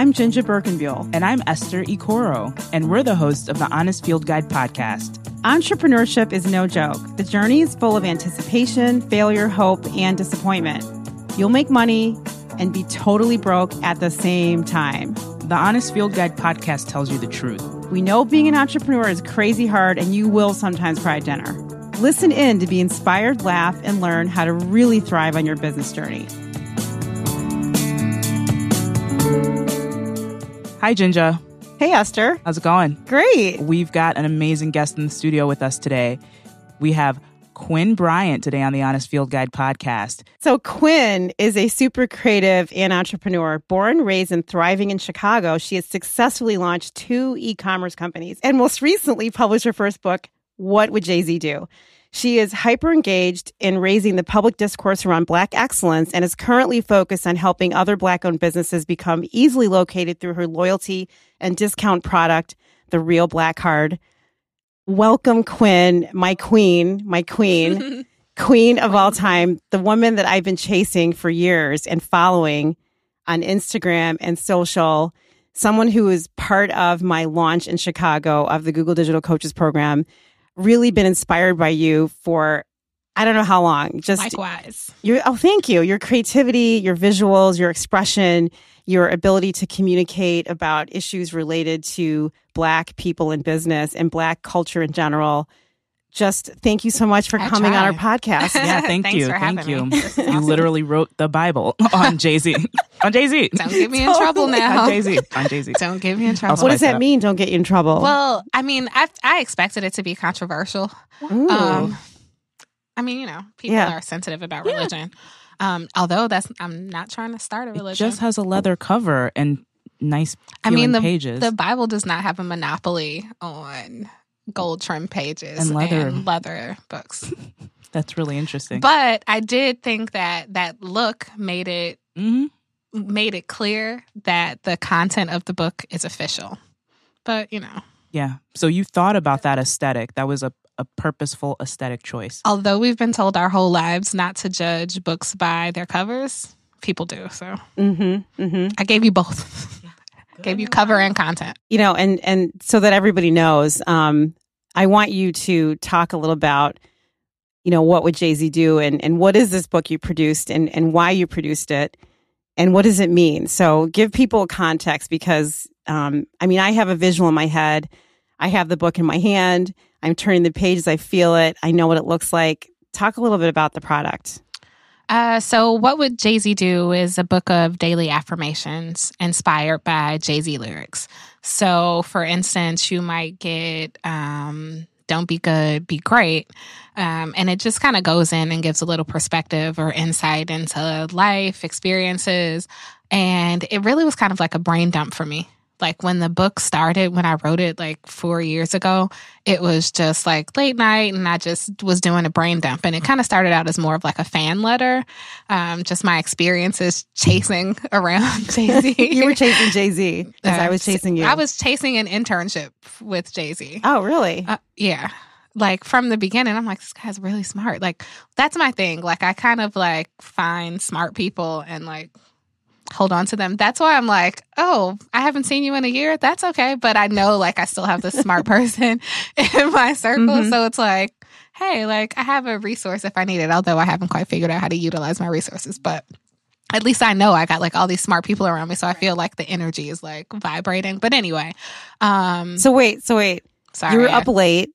I'm JinJa Birkenbeuel. And I'm Esther Ikoro, and we're the hosts of the Honest Field Guide podcast. Entrepreneurship is no joke. The journey is full of anticipation, failure, hope, and disappointment. You'll make money and be totally broke at the same time. The Honest Field Guide podcast tells you the truth. We know being an entrepreneur is crazy hard, and you will sometimes cry at dinner. Listen in to be inspired, laugh, and learn how to really thrive on your business journey. Hi, JinJa. Hey, Esther. How's it going? Great. We've got an amazing guest in the studio with us today. We have Quinn Bryant today on the Honest Field Guide podcast. So, Quinn is a super creative and entrepreneur. Born, raised, and thriving in Chicago, she has successfully launched two e commerce companies and most recently published her first book, What Would Jay Z Do? She is hyper engaged in raising the public discourse around Black excellence and is currently focused on helping other Black owned businesses become easily located through her loyalty and discount product, the Real Black Card. Welcome, Quinn, my queen, my queen, queen of all time, the woman that I've been chasing for years and following on Instagram and social, someone who is part of my launch in Chicago of the Google Digital Coaches Program really been inspired by you for I don't know how long. Just likewise. Your oh, thank you. Your creativity, your visuals, your expression, your ability to communicate about issues related to Black people in business and Black culture in general. Just thank you so much for I coming try. on our podcast. Yeah, thank Thanks you. for Thank you. me. This is You literally wrote the Bible on Jay Z. on Jay Z. Don't get me in trouble now. On Jay Z. On Jay Z. Don't get me in trouble. What does that up. mean? Don't get you in trouble. well, I mean, I I expected it to be controversial. Ooh. Um, I mean, you know, people Yeah. are sensitive about religion. Um, although that's I'm not trying to start a It religion. just has a leather cover and nice I mean, the pages. the Bible does not have a monopoly on gold trim pages And leather. and leather books. That's really interesting. but I did think that that look made it hmm made it clear that the content of the book is official. But you know, Yeah. So you thought about that aesthetic. That was a, a purposeful aesthetic choice. although we've been told our whole lives not to judge books by their covers, people do. So mm-hmm, mm-hmm. I gave you both. gave you cover and content. you know and and so that everybody knows um i want you to talk a little about you know what would jay-z do and and what is this book you produced and and why you produced it and what does it mean? So give people context because um i mean i have a visual in my head. I have the book in my hand. I'm turning the pages. I feel it. I know what it looks like. Talk a little bit about the product Uh, so, What Would Jay Z Do is a book of daily affirmations inspired by Jay Z lyrics. So, for instance, you might get um, Don't Be Good, Be Great. Um, and it just kind of goes in and gives a little perspective or insight into life, experiences. And it really was kind of like a brain dump for me. Like when the book started, when I wrote it like four years ago, it was just like late night and I just was doing a brain dump. And it kind of started out as more of like a fan letter, um, just my experiences chasing around Jay Z. you were chasing jay-z as i was chasing you I was chasing an internship with Jay Z. oh really Uh, yeah. Like from the beginning, I'm like, this guy's really smart. Like, that's my thing. Like, I kind of like find smart people and like hold on to them. That's why I'm like, oh, I haven't seen you in a year. That's okay. But I know like I still have this smart person in my circle. Mhm. So it's like, hey, like I have a resource if I need it, although I haven't quite figured out how to utilize my resources. But at least I know I got like all these smart people around me. So I feel like the energy is like vibrating. But anyway, um, so wait so wait sorry. you were up late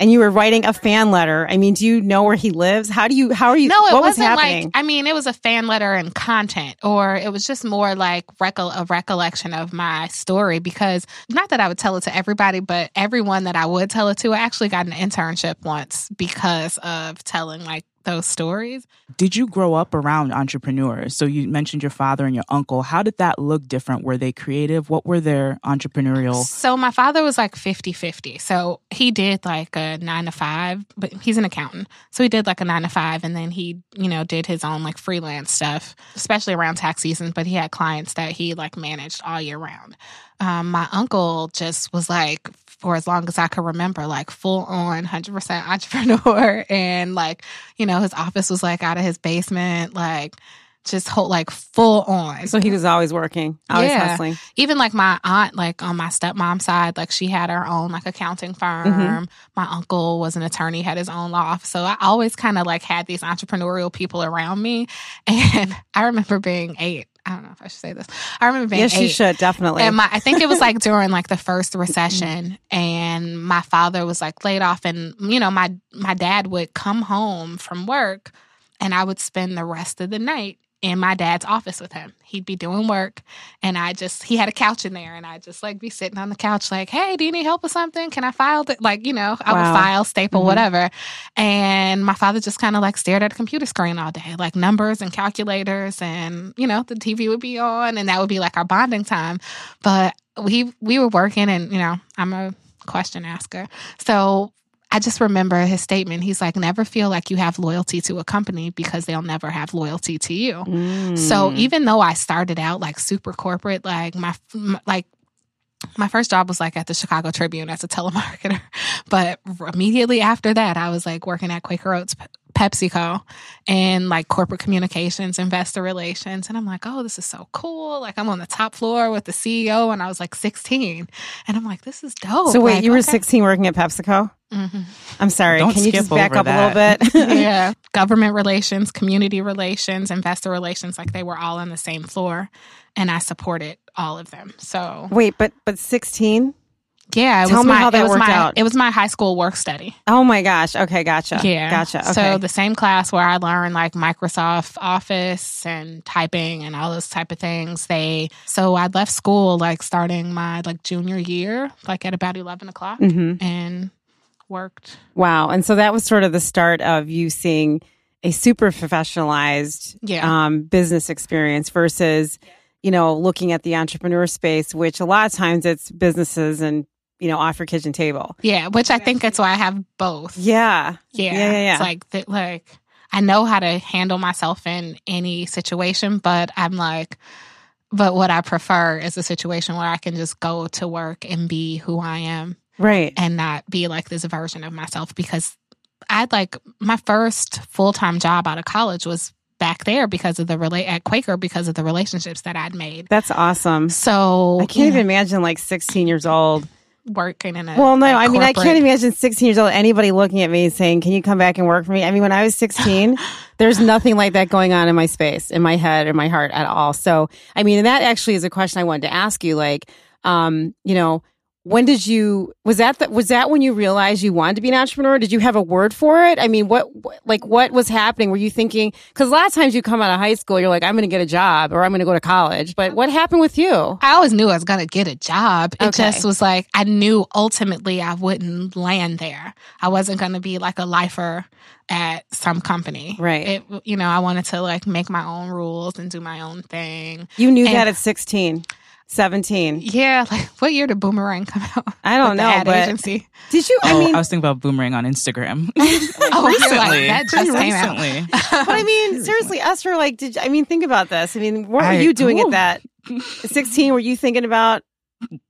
and you were writing a fan letter. I mean, do you know where he lives? How do you, how are you, No, it what was wasn't happening? like. I mean, it was a fan letter and content, or it was just more like a recollection of my story. Because not that I would tell it to everybody, but everyone that I would tell it to, I actually got an internship once because of telling like those stories. Did you grow up around entrepreneurs? So you mentioned your father and your uncle. How did that look different? Were they creative? What were their entrepreneurial? So my father was like 50 50. So he did like a nine to five, but he's an accountant. So he did like a nine to five and then he, you know, did his own like freelance stuff, especially around tax season. But he had clients that he like managed all year round. Um, my uncle just was like, for as long as I could remember, like full on 100% entrepreneur. And like, you know, his office was like out of his basement. Like, just whole like full on. So he was always working, always Yeah. hustling. Even like my aunt, like on my stepmom's side, like she had her own like accounting firm. Mhm. My uncle was an attorney, had his own law office. So I always kind of like had these entrepreneurial people around me. And I remember being eight. I don't know if I should say this. I remember being Yes, eight. you should definitely. And my, I think it was like during like the first recession, mm-hmm. and my father was like laid off, and you know my my dad would come home from work, and I would spend the rest of the night in my dad's office with him. He'd be doing work, and I just he had a couch in there, and I just like be sitting on the couch like, hey, do you need help with something? Can I file? Th-? Like you know, I Wow. would file, staple, Mhm. whatever. And my father just kind of like stared at a computer screen all day, like numbers and calculators, and you know the TV would be on, and that would be like our bonding time. But we we were working, and you know I'm a question asker, so I just remember his statement. He's like, "Never feel like you have loyalty to a company because they'll never have loyalty to you." Mm. So even though I started out like super corporate, like my, m like my first job was like at the Chicago Tribune as a telemarketer, but immediately after that, I was like working at Quaker Oats. Pe- PepsiCo and like corporate communications, investor relations. And I'm like, oh, this is so cool. Like, I'm on the top floor with the CEO, and I was like 16. And I'm like, this is dope. So wait, Like, you were okay. 16 working at PepsiCo? Mhm. I'm sorry. Don't Can you just back over up a little bit? yeah. Government relations, community relations, investor relations, like they were all on the same floor. And I supported all of them. So Wait, but but 16? Yeah, it Tell was me my how that it was worked my out. it was my high school work study. Oh my gosh. Okay, gotcha. Yeah. Gotcha. Okay. So the same class where I learned like Microsoft Office and typing and all those type of things. They so I left school like starting my like junior year, like at about eleven o'clock, hmm and worked. Wow. And so that was sort of the start of you seeing a super professionalized Yeah. um, business experience versus, you know, looking at the entrepreneur space, which a lot of times it's businesses and, you know, off your kitchen table. Yeah, which I think that's why I have both. Yeah. Yeah, Yeah, yeah, yeah. It's like that. Like I know how to handle myself in any situation, but I'm like, but what I prefer is a situation where I can just go to work and be who I am Right. and not be like this version of myself because I'd like my first full time job out of college was back there because of the relate at Quaker because of the relationships that I'd made. That's awesome. So I can't even know, imagine like 16 years old. Working in a Well, no, I mean, I can't imagine 16 years old, anybody looking at me saying, Can you come back and work for me? I mean, when I was 16, there's nothing like that going on in my space, in my head, in my heart at all. So, I mean, and that actually is a question I wanted to ask you. Like, um, you know, when did you was that the, was that when you realized you wanted to be an entrepreneur? Did you have a word for it? I mean, what like what was happening? Were you thinking because a lot of times you come out of high school, you're like, I'm going to get a job or I'm going to go to college. But what happened with you? I always knew I was going to get a job. It Okay. just was like, I knew ultimately I wouldn't land there. I wasn't going to be like a lifer at some company. Right. It, you know, I wanted to like make my own rules and do my own thing. You knew And- that at 16, 17. Yeah. Like, what year did Boomerang come out? I don't With the know, ad but agency. did you? I oh, mean, I was thinking about boomerang on Instagram. Oh, you're like, recently, that just pretty came out. recently. but I mean, seriously, Esther, like, did I mean, think about this. I mean, what were you doing Ooh. at that 16? Were you thinking about?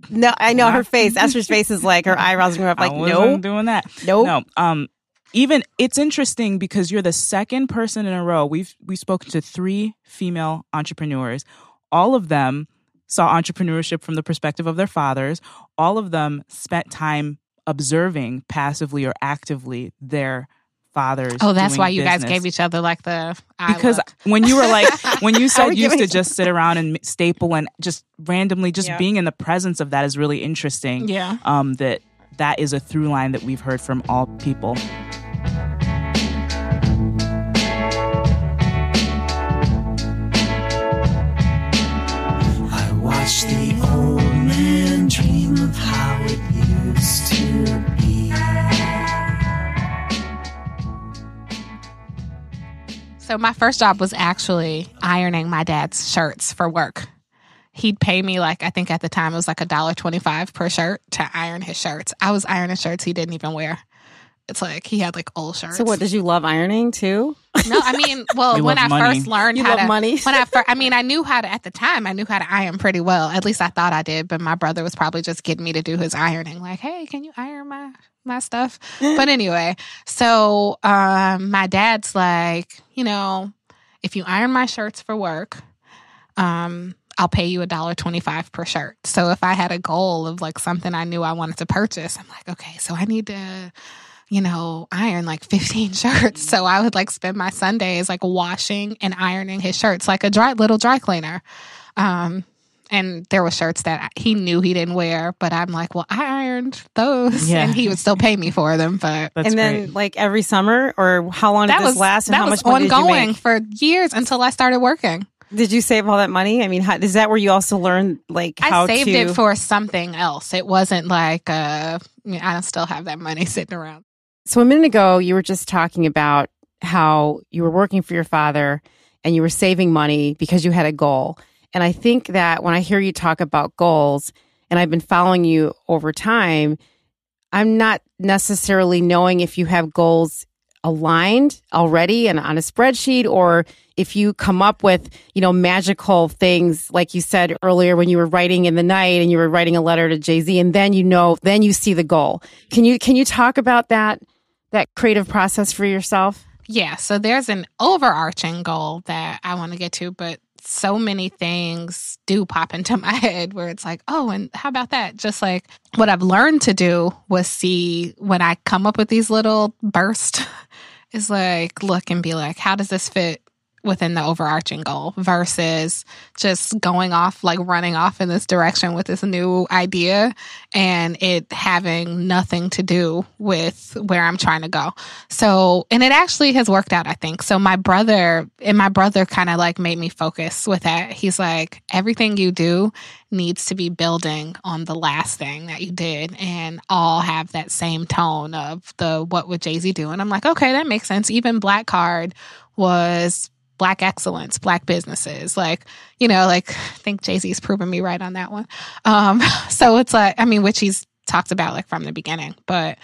No, I know her face. Esther's face is like her eyebrows are up. Like, I wasn't no, doing that. nope. No. Um, even it's interesting because you're the second person in a row. We've we spoke to three female entrepreneurs. All of them saw entrepreneurship from the perspective of their fathers. All of them spent time observing passively or actively their fathers. Oh, that's why you guys gave each other like the because look. when you were like when you said you used to just sit around and staple and just randomly just Yeah. being in the presence of that is really interesting yeah. um, that that is a through line that we've heard from all people. So my first job was actually ironing my dad's shirts for work. He'd pay me like I think at the time it was like a dollar twenty five per shirt to iron his shirts. I was ironing shirts he didn't even wear. It's like he had like old shirts. So, what did you love ironing too? No, I mean, well, We when I money. first learned You how love to money. when I first, I mean, I knew how to at the time. I knew how to iron pretty well. At least I thought I did. But my brother was probably just getting me to do his ironing. Like, hey, can you iron my my stuff? but anyway, so um, my dad's like, you know, if you iron my shirts for work, um, I'll pay you a dollar twenty five per shirt. So if I had a goal of like something I knew I wanted to purchase, I'm like, okay, so I need to, you know, iron like fifteen shirts. So I would like spend my Sundays like washing and ironing his shirts like a dry little dry cleaner. Um, and there were shirts that he knew he didn't wear, but I'm like, well, I ironed those, Yeah. and he would still pay me for them. But That's and then, great. like every summer, or how long did that this was last? And that how was much money did you ongoing make? for years until I started working. Did you save all that money? I mean, how, is that where you also learned like how I saved to? it for something else. It wasn't like uh, I don't still have that money sitting around. so a minute ago, you were just talking about how you were working for your father and you were saving money because you had a goal. And I think that when I hear you talk about goals, and I've been following you over time, I'm not necessarily knowing if you have goals aligned already and on a spreadsheet or if you come up with, you know, magical things like you said earlier when you were writing in the night and you were writing a letter to Jay-Z and then you know, then you see the goal. Can you can you talk about that that creative process for yourself? Yeah, so there's an overarching goal that I want to get to, but so many things do pop into my head where it's like, oh, and how about that? Just like what I've learned to do was see when I come up with these little bursts, is like look and be like, how does this fit within the overarching goal versus just going off, like running off in this direction with this new idea and it having nothing to do with where I'm trying to go. So, and it actually has worked out, I think. So, my brother and my brother kind of like made me focus with that. He's like, everything you do needs to be building on the last thing that you did and all have that same tone of the what would Jay Z do? And I'm like, okay, that makes sense. Even Black Card was black excellence, black businesses. Like, you know, like I think Jay Z's proven me right on that one. Um, so it's like, I mean, which he's talked about like from the beginning, but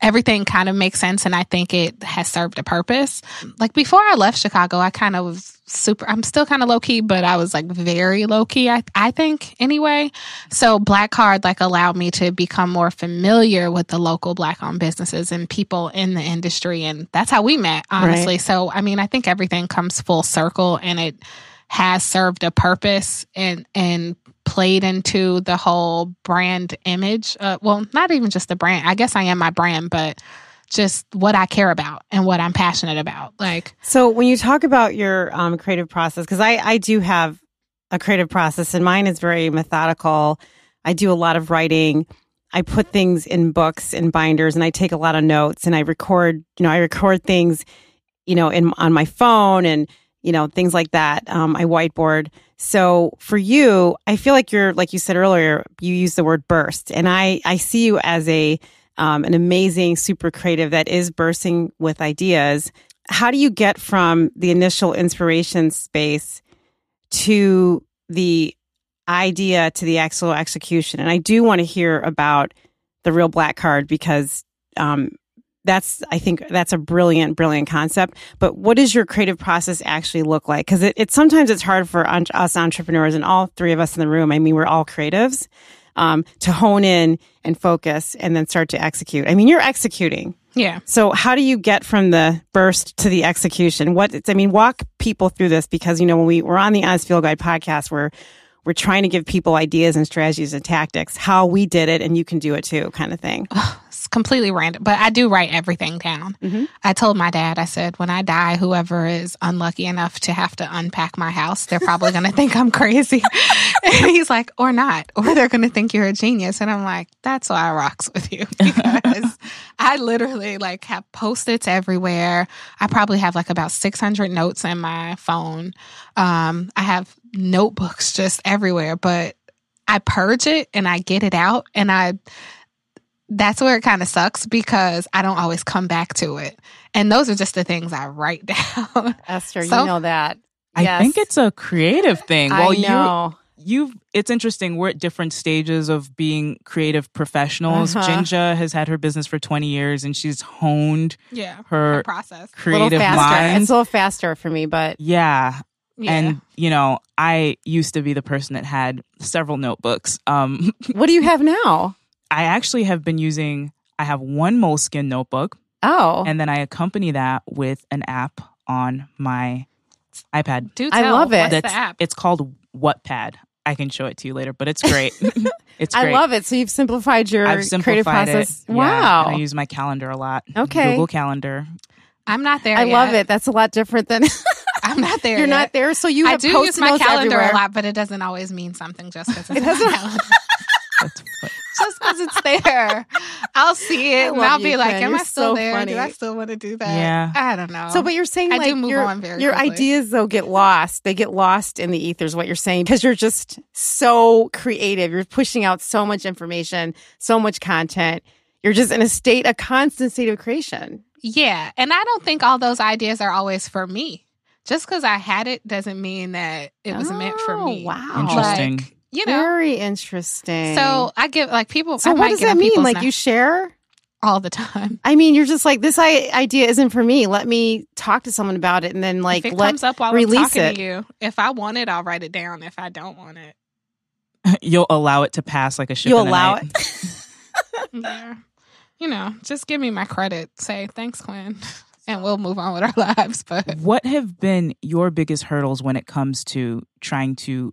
everything kind of makes sense and I think it has served a purpose. Like before I left Chicago, I kind of was super I'm still kind of low key, but I was like very low key, I I think anyway. So Black Card like allowed me to become more familiar with the local black owned businesses and people in the industry and that's how we met, honestly. So I mean, I think everything comes full circle and it has served a purpose and and played into the whole brand image. Uh, well, not even just the brand. I guess I am my brand, but just what I care about and what I'm passionate about. Like, So when you talk about your um, creative process, because I, I do have a creative process and mine is very methodical. I do a lot of writing. I put things in books and binders and I take a lot of notes and I record, you know, I record things, you know, in on my phone and, you know, things like that. Um, I whiteboard. So for you, I feel like you're, like you said earlier, you use the word burst and I, I see you as a, um, an amazing, super creative that is bursting with ideas how do you get from the initial inspiration space to the idea to the actual execution? And I do want to hear about the real black card because um, that's I think that's a brilliant, brilliant concept. But what does your creative process actually look like? Because it, it sometimes it's hard for un- us entrepreneurs and all three of us in the room. I mean, we're all creatives um, to hone in and focus and then start to execute. I mean, you're executing. yeah. So how do you get from the burst to the execution? What I mean, walk people through this because you know when we we're on the Honest Field Guide podcast, we're we're trying to give people ideas and strategies and tactics, how we did it, and you can do it too, kind of thing. It's completely random, but I do write everything down. Mhm. I told my dad, I said, when I die, whoever is unlucky enough to have to unpack my house, they're probably going to think I'm crazy. and he's like, or not, or they're going to think you're a genius. And I'm like, that's why I rocks with you because I literally like have post-its everywhere. I probably have like about 600 notes in my phone. Um, I have notebooks just everywhere, but I purge it and I get it out and I that's where it kind of sucks because I don't always come back to it. And those are just the things I write down. Esther, So- you know that. I think it's a creative thing. I Well, you know. you've it's interesting we're at different stages of being creative professionals Uh-huh. JinJa has had her business for 20 years and she's honed Yeah. her process. a little creative faster. mind It's a little faster for me, but yeah Yeah. and you know i used to be the person that had several notebooks um what do you have now? i actually have been using i have one Moleskine notebook Oh, and then i accompany that with an app on my iPad. Do I love it. What's That's the app? it's called Whatpad. I can show it to you later, but it's great. it's I love it. So you've simplified your I've creative process. it. Wow. and I use my calendar a lot. Okay. Google Calendar. I'm not there. I love it. That's a lot different than I'm not there. you're yet. not there. So you I do post use my calendar everywhere. a lot, but it doesn't always mean something just because it's It on doesn't- my calendar. That's just because it's there. I'll see it and I'll you, be like, Quinn. "Am You're I still so there? funny. Do I still want to do that?" Yeah. I don't know. So, but you're saying I do move your, on very your quickly. ideas though get lost. They get lost in the ethers. What you're saying because you're just so creative. You're pushing out so much information, so much content. You're just in a state, a constant state of creation. yeah, and I don't think all those ideas are always for me. Just because I had it doesn't mean that it was meant for Oh, me. Wow, Interesting. Like, you know. Very interesting. So I give like people. so I what does that mean? Like you share? all the time. I mean, you're just like this idea isn't for me. Let me talk to someone about it, and then like if it let comes up while I'm release talking it. to you, if I want it, I'll write it down. If I don't want it, You'll allow it to pass like a ship. you in allow night. it. yeah, you know, just give me my credit. Say thanks, Quinn, and we'll move on with our lives. But What have been your biggest hurdles when it comes to trying to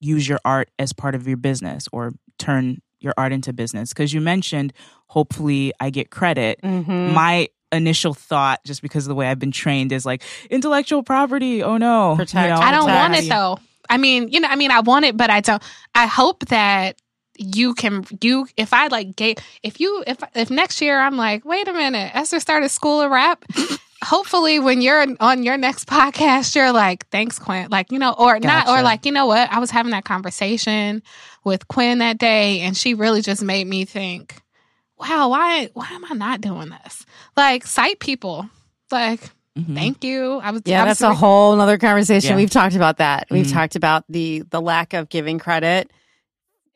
use your art as part of your business or turn your art into business? Because you mentioned, hopefully, I get credit. Mhm. My initial thought, just because of the way I've been trained, is like intellectual property. Oh no, Protect. I don't Protect. want it though. I mean, you know, I mean, I want it, but I don't. I hope that you can you if I like gave if you if if next year I'm like, wait a minute, Esther started School of Rap. Hopefully, when you're on your next podcast, you're like, thanks, Quinn. Like, you know, or not, or like, you know what? I was having that conversation with Quinn that day, and she really just made me think, wow, why why am I not doing this? Like, cite people. Like, Mhm. thank you. I was Yeah, I was that's a whole nother conversation. Yeah. We've talked about that. We've Mhm. talked about the the lack of giving credit,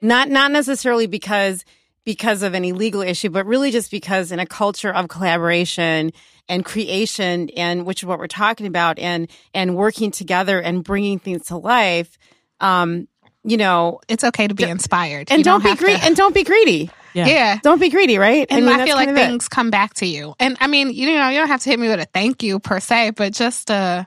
not not necessarily because because of any legal issue, but really just because in a culture of collaboration and creation, and which is what we're talking about, and and working together and bringing things to life. Um, you know, it's okay to be inspired. and You don't, be greedy. to- And don't be greedy. Yeah. yeah. Don't be greedy, right? And I, mean, that's feel like kind of it. things come back to you. And I mean, you know, you don't have to hit me with a thank you per se, but just uh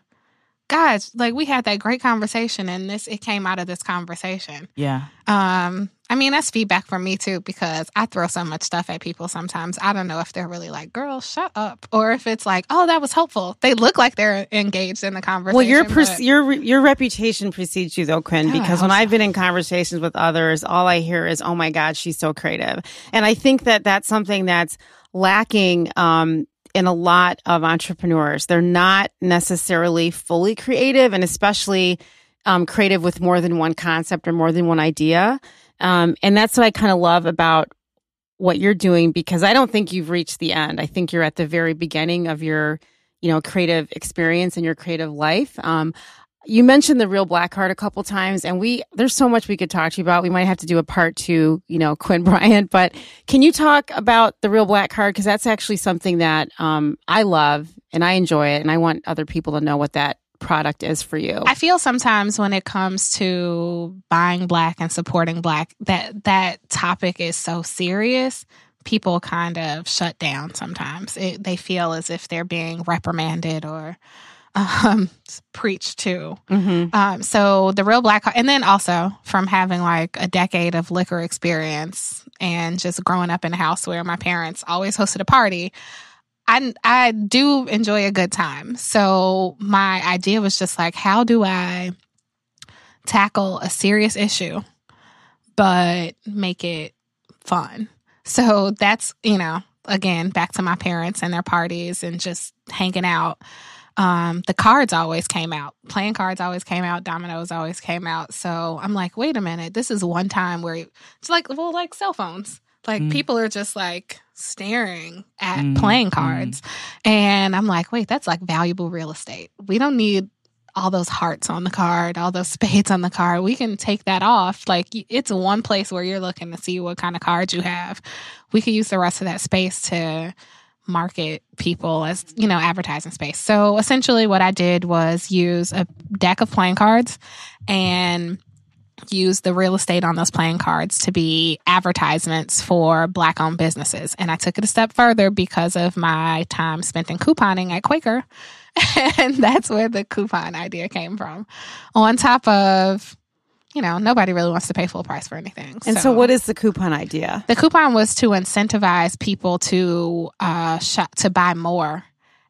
gosh, like we had that great conversation and this it came out of this conversation. Yeah. Um, I mean, that's feedback from me too, because I throw so much stuff at people sometimes. I don't know if they're really like, girl, shut up. Or if it's like, oh, that was helpful. They look like they're engaged in the conversation. Well, your but- your your reputation precedes you though, Quinn. Because when hope I've been in conversations with others, all I hear is, "Oh my God, she's so creative," and I think that that's something that's lacking um, in a lot of entrepreneurs. They're not necessarily fully creative, and especially um, creative with more than one concept or more than one idea. Um, and that's what I kind of love about what you're doing because I don't think you've reached the end. I think you're at the very beginning of your, you know, creative experience and your creative life. Um, you mentioned the real black card a couple times, and we there's so much we could talk to you about. We might have to do a part two, you know, Quinn Bryant. But can you talk about the real black card because that's actually something that um, I love and I enjoy it, and I want other people to know what that product is for you. I feel sometimes when it comes to buying black and supporting black that that topic is so serious people kind of shut down sometimes it, they feel as if they're being reprimanded or um, preached to mm-hmm. um, so the real black and then also from having like a decade of liquor experience and just growing up in a house where my parents always hosted a party I I do enjoy a good time. So my idea was just like, how do I tackle a serious issue, but make it fun? So that's you know, again, back to my parents and their parties and just hanging out. Um, the cards always came out. Playing cards always came out. Dominoes always came out. So I'm like, wait a minute, this is one time where it's like, well, like cell phones. Like Mm. people are just like staring at Mm, playing mm. cards. And I'm like, wait, that's like valuable real estate. We don't need all those hearts on the card, all those spades on the card. We can take that off. Like it's one place where you're looking to see what kind of cards you have. We could use the rest of that space to market people as, you know, advertising space. So essentially what I did was use a deck of playing cards and use the real estate on those playing cards to be advertisements for black owned businesses. And I took it a step further because of my time spent in couponing at Quaker and that's where the coupon idea came from. On top of, you know, nobody really wants to pay full price for anything. And so, what is the coupon idea? the coupon was to incentivize people to uh shop to buy more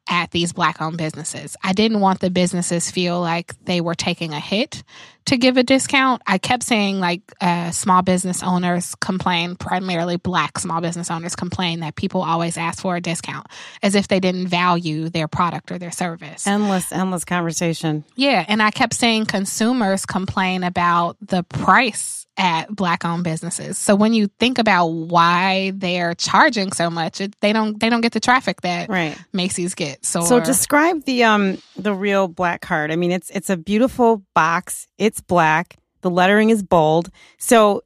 at these black owned businesses. I didn't want the businesses feel like they were taking a hit to give a discount. I kept saying like uh, small business owners complain, primarily black small business owners complain that people always ask for a discount as if they didn't value their product or their service. Endless, endless conversation. Yeah, and I kept saying consumers complain about the price at black owned businesses. So when you think about why they're charging so much, it, they don't they don't get the traffic that Right. Macy's gets. Or, So describe the um the real black card. I mean, it's it's a beautiful box. It's black. The lettering is bold. So,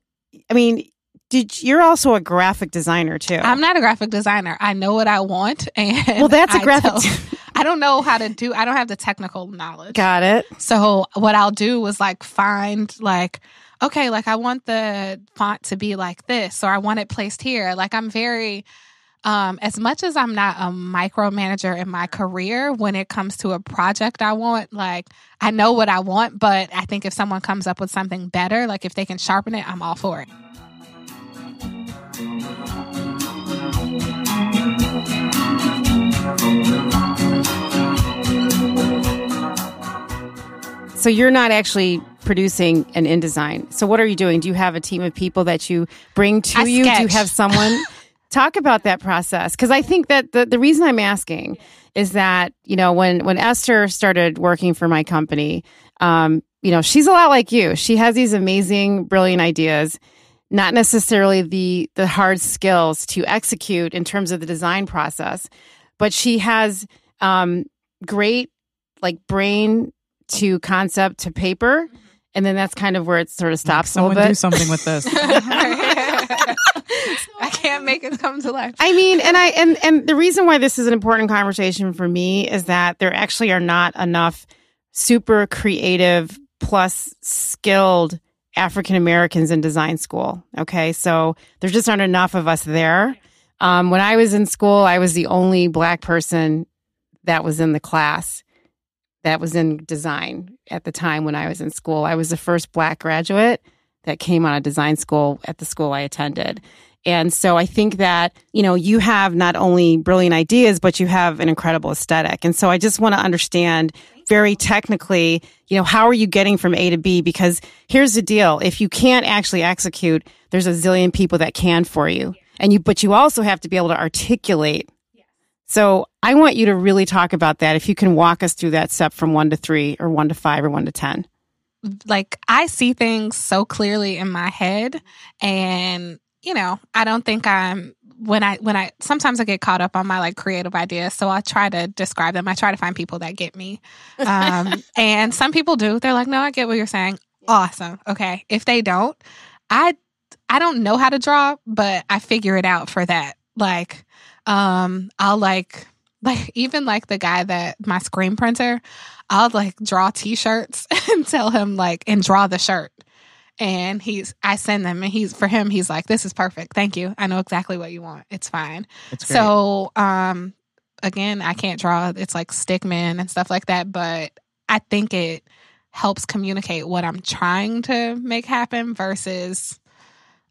I mean, did you're also a graphic designer too? I'm not a graphic designer. I know what I want, and well, that's a graphic. tell- I don't know how to do. I don't have the technical knowledge. Got it. So what I'll do is like find like okay, like I want the font to be like this or I want it placed here. Like I'm very um as much as I'm not a micromanager in my career when it comes to a project I want, like I know what I want, but I think if someone comes up with something better, like if they can sharpen it, I'm all for it. So you're not actually producing an InDesign. So what are you doing? Do you have a team of people that you bring to I you? Do you have someone talk about that process? Because I think that the, the reason I'm asking is that you know when when Esther started working for my company, um, you know she's a lot like you. She has these amazing, brilliant ideas. Not necessarily the the hard skills to execute in terms of the design process, but she has um, great like brain to concept to paper, and then that's kind of where it sort of stops a Someone little do something with this. I can't make it come to life. I mean, and I and and the reason why this is an important conversation for me is that there actually are not enough super creative plus skilled African Americans in design school. Okay, so there just aren't enough of us there. Um, when I was in school, I was the only black person that was in the class that was in design at the time when I was in school. I was the first black graduate that came out of design school at the school I attended. And so I think that, you know, you have not only brilliant ideas, but you have an incredible aesthetic. And so I just want to understand very technically, you know, how are you getting from A to B? Because here's the deal. If you can't actually execute, there's a zillion people that can for you. And you, but you also have to be able to articulate. So I want you to really talk about that. If you can walk us through that step from one to three or one to five or one to 10. like I see things so clearly in my head and you know, I don't think I'm when I when I sometimes I get caught up on my like creative ideas, so I try to describe them. I try to find people that get me. Um and some people do. They're like, "No, I get what you're saying." Awesome. Okay. If they don't, I I don't know how to draw, but I figure it out for that. Like um I'll like like even like the guy that my screen printer, I'll like draw t-shirts and tell him like and draw the shirt. And he's I send them and he's for him he's like this is perfect. Thank you. I know exactly what you want. It's fine. So um again, I can't draw it's like stickman and stuff like that, but I think it helps communicate what I'm trying to make happen versus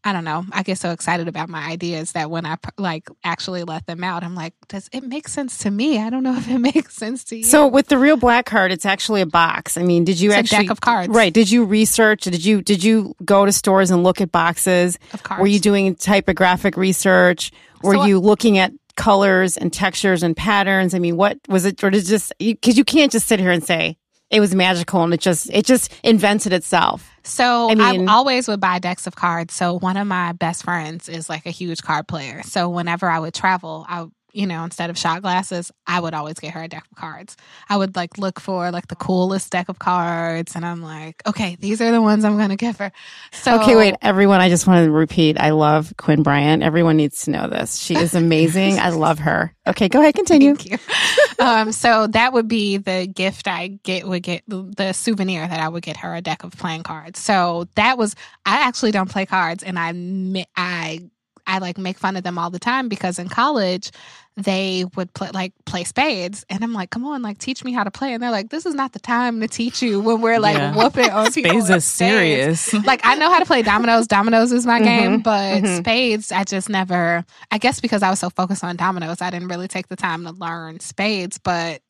I don't know. I get so excited about my ideas that when I like actually let them out, I'm like, does it make sense to me? I don't know if it makes sense to you. So with the real black card, it's actually a box. I mean, did you It's a actually deck of cards. Right. Did you research? Did you did you go to stores and look at boxes? of cards. Were you doing typographic research? Were So- you looking at colors and textures and patterns? I mean, what was it or did just because you can't just sit here and say it was magical and it just it just invented itself. So I I mean- always would buy decks of cards. So one of my best friends is like a huge card player. So whenever I would travel, I you know, instead of shot glasses, I would always get her a deck of cards. I would like look for like the coolest deck of cards and I'm like, okay, these are the ones I'm gonna give her. So Okay, wait, everyone. I just want to repeat. I love Quinn Bryant. Everyone needs to know this. She is amazing. I love her. Okay, go ahead. Continue. Um, so that would be the gift I get would get the souvenir that I would get her a deck of playing cards. So that was I actually don't play cards, and I I I like make fun of them all the time because in college they would play like play spades and I'm like, come on, like teach me how to play. And they're like, this is not the time to teach you when we're like Yeah. whooping on people. Spades is serious. like I know how to play dominoes. Dominoes is my Mhm, game, but mhm. spades, I just never. I guess because I was so focused on dominoes, I didn't really take the time to learn spades. But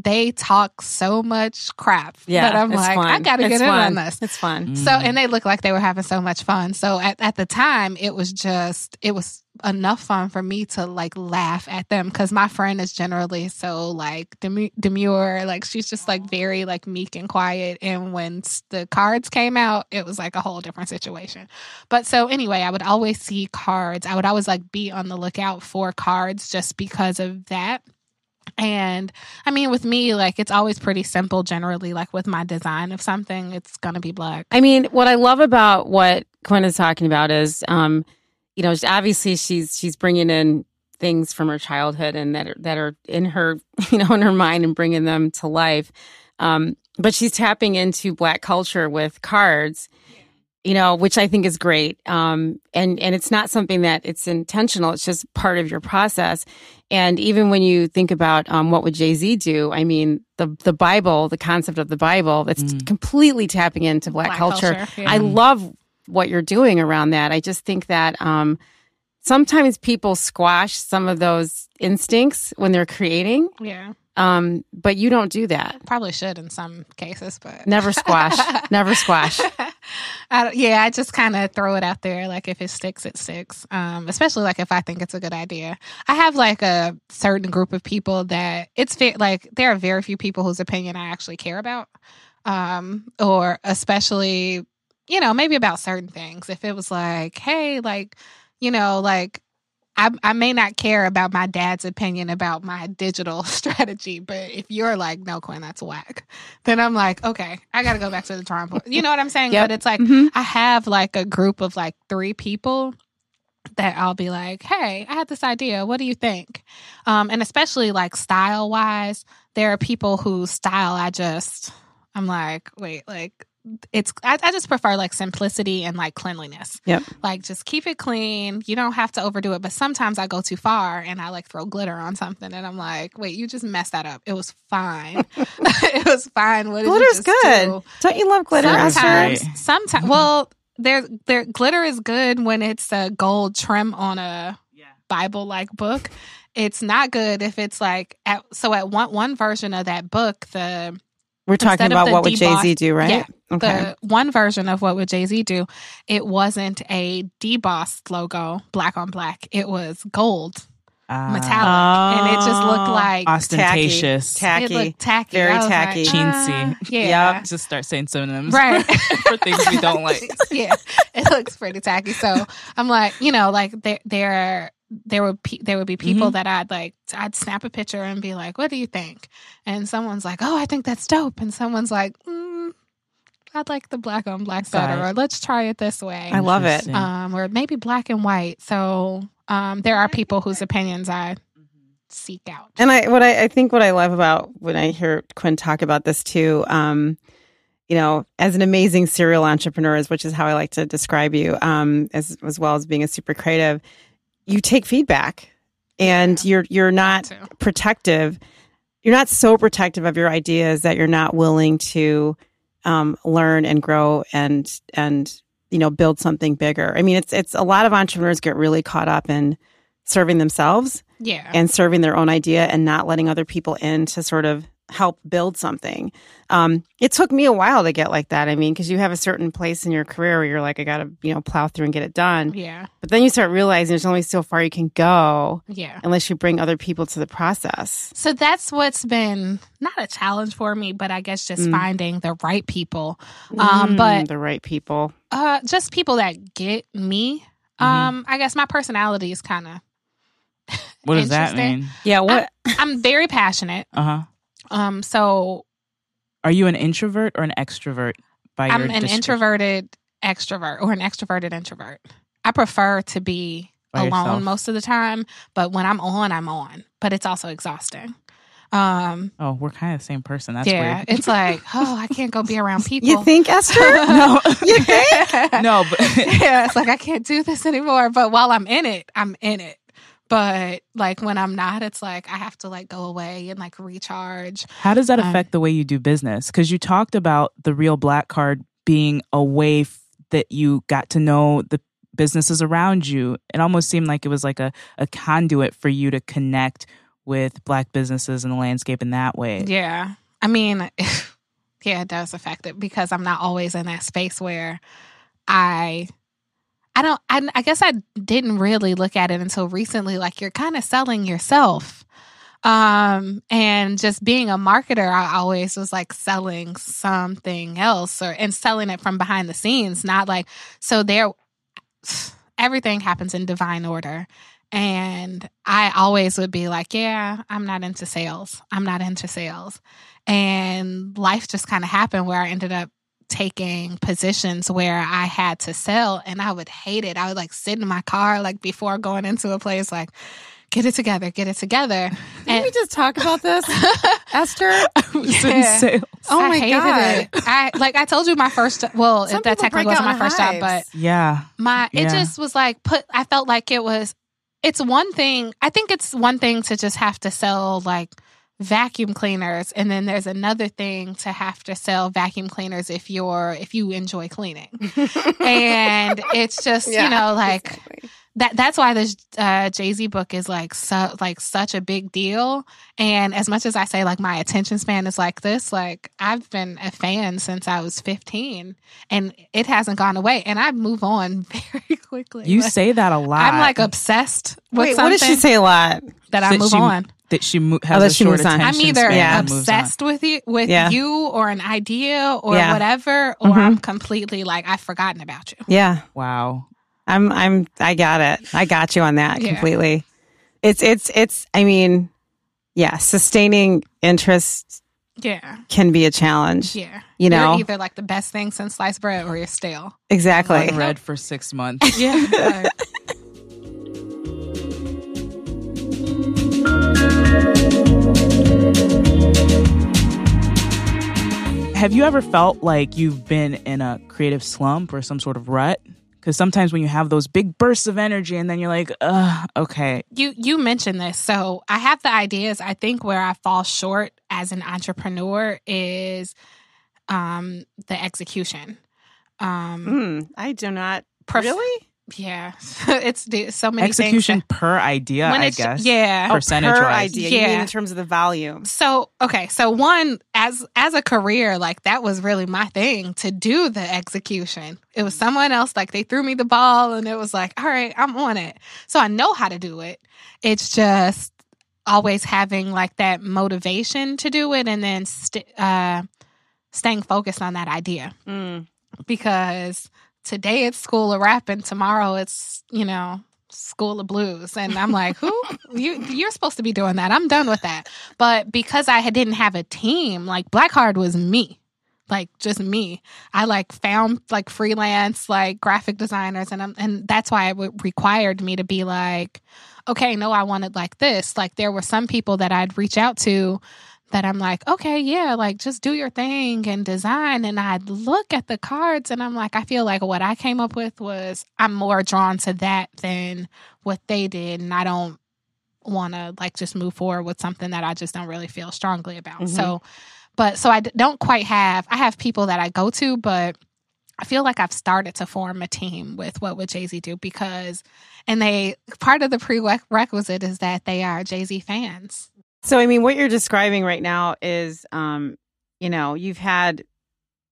they talk so much crap Yeah, that I'm it's like, fun. I got to It's get in fun. on this. It's fun. So, Mm. and they looked like they were having so much fun. So at, at the time, it was just, it was enough fun for me to like laugh at them because my friend is generally so like demu- demure. Like she's just like very like meek and quiet. And when the cards came out, it was like a whole different situation. But so anyway, I would always see cards. I would always like be on the lookout for cards just because of that. And I mean, with me, like it's always pretty simple generally. Like with my design of something, it's going to be black. I mean, what I love about what Quinn is talking about is, um, you know, obviously she's she's bringing in things from her childhood and that are, that are in her, you know, in her mind and bringing them to life. Um, but she's tapping into Black culture with cards, you know, which I think is great. Um, and and it's not something that it's intentional; it's just part of your process. And even when you think about um, what would Jay Z do, I mean, the the Bible, the concept of the Bible, that's Mm. completely tapping into Black, culture. yeah. I love what you're doing around that. I just think that um, sometimes people squash some of those instincts when they're creating, yeah, um, but you don't do that. probably should in some cases, but Never squash. Never squash. I yeah, I just kind of throw it out there. Like if it sticks, it sticks. Um, especially like if I think it's a good idea. I have like a certain group of people that it's fair. Like there are very few people whose opinion I actually care about, um, or especially you know maybe about certain things. If it was like, hey, like you know, like I, I may not care about my dad's opinion about my digital strategy, but if you're like, no, Quinn, that's whack, then I'm like, okay, I got to go back to the drawing board. You know what I'm saying? Yep. But it's like, Mhm. I have like a group of like three people that I'll be like, hey, I had this idea. What do you think? Um, and especially like style wise, there are people whose style I just, I'm like, wait, like, it's I, I just prefer like simplicity and like cleanliness. Yep. Like just keep it clean. You don't have to overdo it. But sometimes I go too far and I like throw glitter on something and I'm like, wait, you just messed that up. It was fine. it was fine. What did you Glitter's good. do? Don't you love glitter, Glitter's Esther? Sometimes, sometimes, well, there, there, glitter is good when it's a gold trim on a Bible like book. It's not good if it's like at, so at one one version of that book, the We're talking Instead about what would Jay Z do, right? Yeah. Okay. the one version of what would Jay Z do, it wasn't a debossed logo, black on black. It was gold, Ah, metallic, and it just looked Oh. like ostentatious. Tacky. it looked tacky, Very I was like, tacky. Chintzy. ah, yeah, Yep. Just start saying synonyms. Right. for things we don't like. yeah, it looks pretty tacky. So I'm like, you know, like there there there would pe- there would be people Mhm. that I'd like I'd snap a picture and be like, "What do you think?" And someone's like, "Oh, I think that's dope," and someone's like, mm, "I'd like the black on black better," Side. or "Let's try it this way." I love it. Um, or maybe black and white. So um, there are people whose opinions I seek out. And I what I, I think what I love about when I hear Quinn talk about this too, um, you know, as an amazing serial entrepreneur, which is how I like to describe you, um, as as well as being a super creative, you take feedback and you're you're not protective. You're not so protective of your ideas that you're not willing to um, learn and grow and and you know build something bigger. I mean, it's it's a lot of entrepreneurs get really caught up in serving themselves Yeah. and serving their own idea and not letting other people in to sort of help build something. Um, it took me a while to get like that. I mean, because you have a certain place in your career where you're like, I got to, you know, plow through and get it done. yeah. But then you start realizing there's only so far you can go Yeah. unless you bring other people to the process. So that's what's been not a challenge for me, but I guess just Mm. finding the right people. Um, Mm, but the right people. uh, just people that get me. Mhm. Um, I guess my personality is kind of. what does that mean? Yeah. What? I'm very passionate. Uh huh. Um, so Are you an introvert or an extrovert? By I'm your an description? introverted extrovert or an extroverted introvert. I prefer to be By alone yourself. most of the time, but when I'm on, I'm on. But it's also exhausting. Um, Oh, we're kind of the same person. That's yeah, weird. it's like, oh, I can't go be around people. You think, Esther? no, you think? no, but yeah, it's like I can't do this anymore. But while I'm in it, I'm in it. But like when I'm not, it's like I have to like go away and like recharge. how does that Um, affect the way you do business? Because you talked about the real black card being a way f- that you got to know the businesses around you. It almost seemed like it was like a, a conduit for you to connect with black businesses and the landscape in that way. Yeah. I mean, yeah, it does affect it because I'm not always in that space where I I don't I, I guess I didn't really look at it until recently like you're kind of selling yourself. Um and just being a marketer I always was like selling something else or and selling it from behind the scenes not like so there everything happens in divine order and I always would be like, yeah, I'm not into sales. I'm not into sales. And life just kind of happened where I ended up taking positions where I had to sell and I would hate it. I would like sit in my car like before going into a place like get it together, get it together. Didn't we just talk about this, Esther? It's in Yeah. sales. Oh I my hated God. it. I like I told you my first well, Some that technically wasn't my in first job, but. Yeah. my it Yeah. just was like put i felt like it was it's one thing i think it's one thing to just have to sell like vacuum cleaners and then there's another thing to have to sell vacuum cleaners if you're if you enjoy cleaning and it's just you know like exactly. That that's why this uh, Jay Z book is like so like such a big deal. And as much as I say like my attention span is like this, like I've been a fan since I was fifteen, and it hasn't gone away. And I move on very quickly. You Like, say that a lot. I'm like obsessed with Wait, what something did she say a lot? that I That move she- on. that she mo- has Oh, that a she short moves on. attention I'm either span Yeah. and moves on. obsessed with you with Yeah. you or an idea or Yeah. whatever, or Mhm. I'm completely like I've forgotten about you. Yeah. Wow. I'm I'm I got it. I got you on that Yeah. completely. It's it's it's I mean, yeah, sustaining interest Yeah. can be a challenge. Yeah. You know? You're either like the best thing since sliced bread or you're stale. Exactly. Unread for six months. Yeah. Have you ever felt like you've been in a creative slump or some sort of rut? Because sometimes when you have those big bursts of energy and then you're like, ugh, okay. you you mentioned this. So I have the ideas. I think where I fall short as an entrepreneur is um the execution. Um Mm, I do not Pref- really yeah. it's so many Execution things. per idea, I guess. yeah. Oh, per wise. idea. You mean Yeah. in terms of the volume. So okay, so one as as a career, like that was really my thing to do the execution. It was someone else, like they threw me the ball, and it was like, all right, I'm on it. So I know how to do it. It's just always having like that motivation to do it, and then st- uh, staying focused on that idea Mm. because today it's school of rap, and tomorrow it's you know school of blues. And i'm like who? You you're supposed to be doing that. I'm done with that. But because i didn't have a team like Black Card was me like just me. I like found like freelance like graphic designers and I'm, and that's why it w- required me to be like okay no i wanted like this. Like there were some people that i'd reach out to that i'm like okay yeah like just do your thing and design and i'd look at the cards and i'm like i feel like what i came up with was i'm more drawn to that than what they did and i don't want to like just move forward with something that i just don't really feel strongly about Mhm. so but so I don't quite have I have people that I go to, but I feel like I've started to form a team with what would Jay Z do because, and they part of the prerequisite is that they are Jay Z fans. So I mean what you're describing right now is um, you know, you've had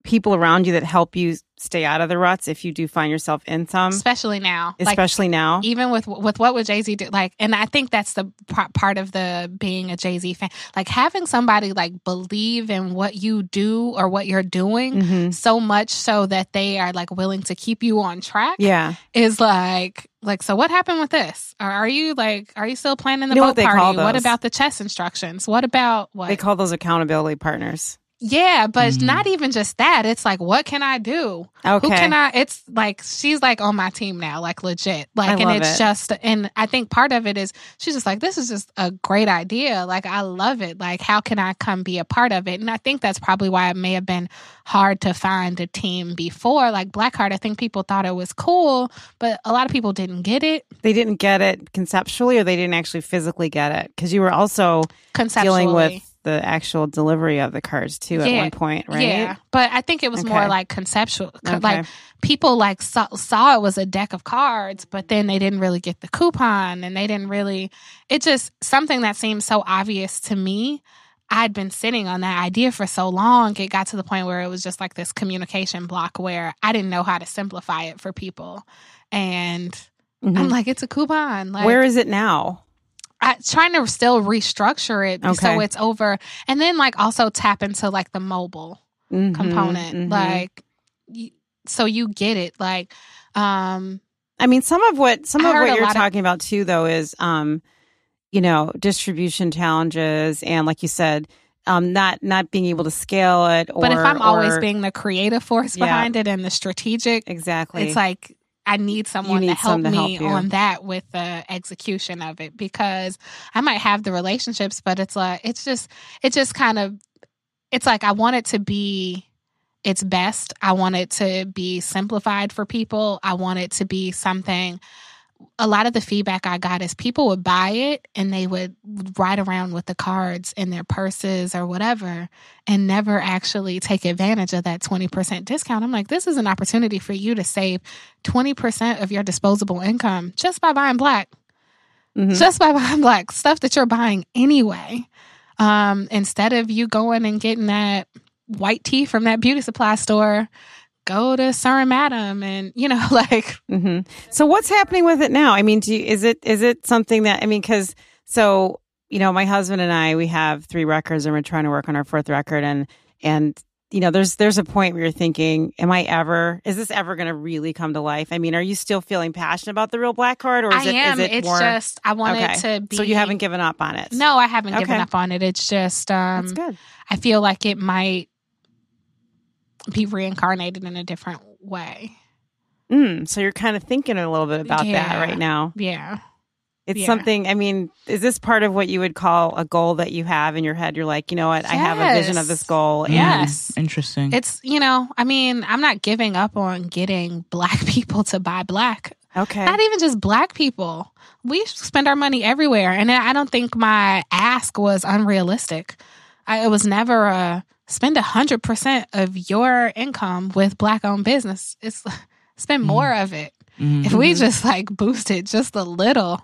people around you that help you stay out of the ruts if you do find yourself in some, especially now, like especially now. even with with what would Jay Z do? Like, and I think that's the part part of the being a Jay Z fan, like having somebody like believe in what you do or what you're doing. Mhm. So much so that they are like willing to keep you on track. Yeah. is like like so what happened with this or are you like are you still planning the You know boat what party what about the chess instructions what about what They call those accountability partners. Yeah, but Mhm. not even just that. It's like, what can I do? Okay. Who can I? It's like she's like on my team now, like legit. Like, and love it's it. just, and I think part of it is she's just like, this is just a great idea. Like, I love it. Like, how can I come be a part of it? And I think that's probably why it may have been hard to find a team before. Like Black Card, I think people thought it was cool, but a lot of people didn't get it they didn't get it conceptually or they didn't actually physically get it because you were also conceptually. dealing with the actual delivery of the cards too at one point, right? Yeah, but I think it was more like conceptual. Okay. Like people like saw, saw it was a deck of cards, but then they didn't really get the coupon, and they didn't really. It just something that seemed so obvious to me. I'd been sitting on that idea for so long. It got to the point where it was just like this communication block where I didn't know how to simplify it for people, and Mhm. I'm like, it's a coupon. Like, Where is it now? I, trying to still restructure it so it's over, and then like also tap into like the mobile Mhm, component mhm. like so you get it like um I mean, some of what some I of what you're lot of- talking about too, though, is um, you know, distribution challenges and, like you said, um, not not being able to scale it. Or, but if i'm always being the creative force Yeah. behind it and the strategic exactly, it's like i need someone need to help to me help on that with the execution of it because i might have the relationships but it's like it's just it just kind of it's like i want it to be its best. I want it to be simplified for people. I want it to be something a lot of the feedback I got is people would buy it and they would ride around with the cards in their purses or whatever and never actually take advantage of that 20% discount. I'm like, this is an opportunity for you to save 20% of your disposable income just by buying black, Mhm. just by buying black stuff that you're buying anyway. Um, instead of you going and getting that white tea from that beauty supply store, go to Sir Madam and, you know, like, hmm So what's happening with it now? I mean, do you, is it is it something that I mean, because so you know, my husband and I we have three records and we're trying to work on our fourth record, and and you know, there's there's a point where you're thinking, am I ever? Is this ever going to really come to life? I mean, are you still feeling passionate about the real black card, or is I it am. is it it's more? just I want okay. it to be. so you haven't given up on it. No, I haven't given up on it. It's just um, that's good. I feel like it might be reincarnated in a different way. Mm, so you're kind of thinking a little bit about that right now. Yeah. It's Yeah. something. I mean, is this part of what you would call a goal that you have in your head? You're like, you know what? I have a vision of this goal. and- Yes. Mm, Interesting. It's, you know, I mean, I'm not giving up on getting black people to buy black. Okay. Not even just black people. We spend our money everywhere. And I don't think my ask was unrealistic. I, it was never a spend 100% of your income with black owned business. It's spend Mm-hmm. more of it. Mhm. If we just like boost it just a little,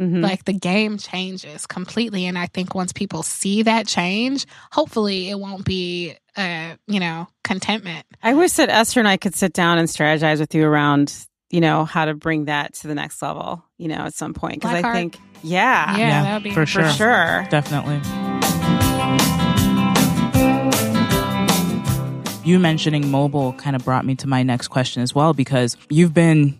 Mhm. like the game changes completely. And I think once people see that change, hopefully it won't be, uh, you know, contentment. I wish that Esther and I could sit down and strategize with you around, you know, how to bring that to the next level, you know, at some point. Because I think, yeah, Yeah, that would be for for sure. sure. Definitely. You mentioning mobile kind of brought me to my next question as well because you've been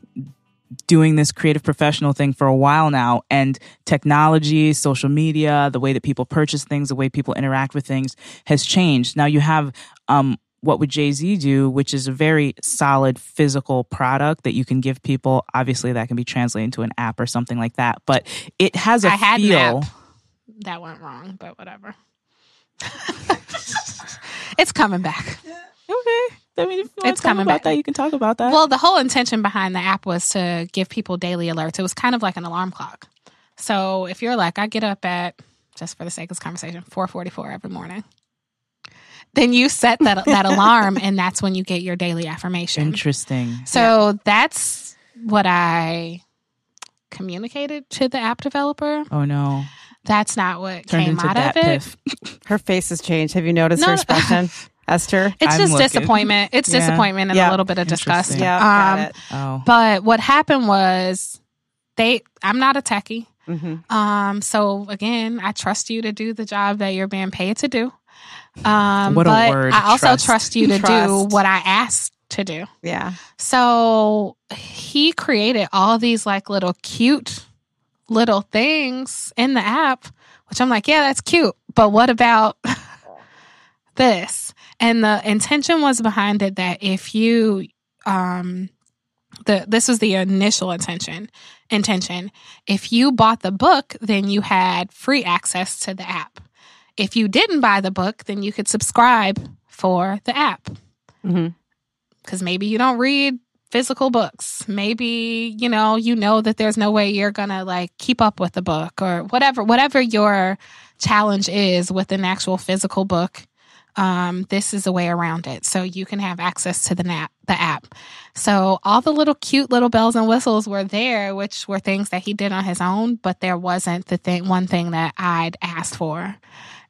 doing this creative professional thing for a while now and technology, social media, the way that people purchase things, the way people interact with things has changed. Now you have um what would Jay-Z do, which is a very solid physical product that you can give people. Obviously that can be translated into an app or something like that, but it has a I had feel. That went wrong, but whatever. it's coming back. Okay. I mean, if you It's coming about back. that, you can talk about that. Well, the whole intention behind the app was to give people daily alerts. It was kind of like an alarm clock. So if you're like, I get up at just for the sake of this conversation, four forty four every morning, then you set that that alarm, and that's when you get your daily affirmation. interesting. So that's what I communicated to the app developer. Oh no, That's not what turned came out of it. piff. Her face has changed. Have you noticed her No. expression, Esther? It's I'm just looking. disappointment. It's Yeah. disappointment and Yeah. a little bit of disgust. Interesting. Yeah, Um, it. Oh, But what happened was they I'm not a techie. hmm Um so again, I trust you to do the job that you're being paid to do. Um What a but word, I also trust. trust, you to do what I asked to do. Yeah. So he created all these like little cute little things in the app, which I'm like, yeah, that's cute. But what about this. And the intention was behind it that if you um the this was the initial intention intention. If you bought the book, then you had free access to the app. If you didn't buy the book, then you could subscribe for the app. Mhm. Because maybe you don't read physical books. Maybe, you know, you know that there's no way you're gonna like keep up with the book or whatever, whatever your challenge is with an actual physical book. Um, this is a way around it. So you can have access to the nap the app. So all the little cute little bells and whistles were there, which were things that he did on his own, but there wasn't the thing one thing that I'd asked for.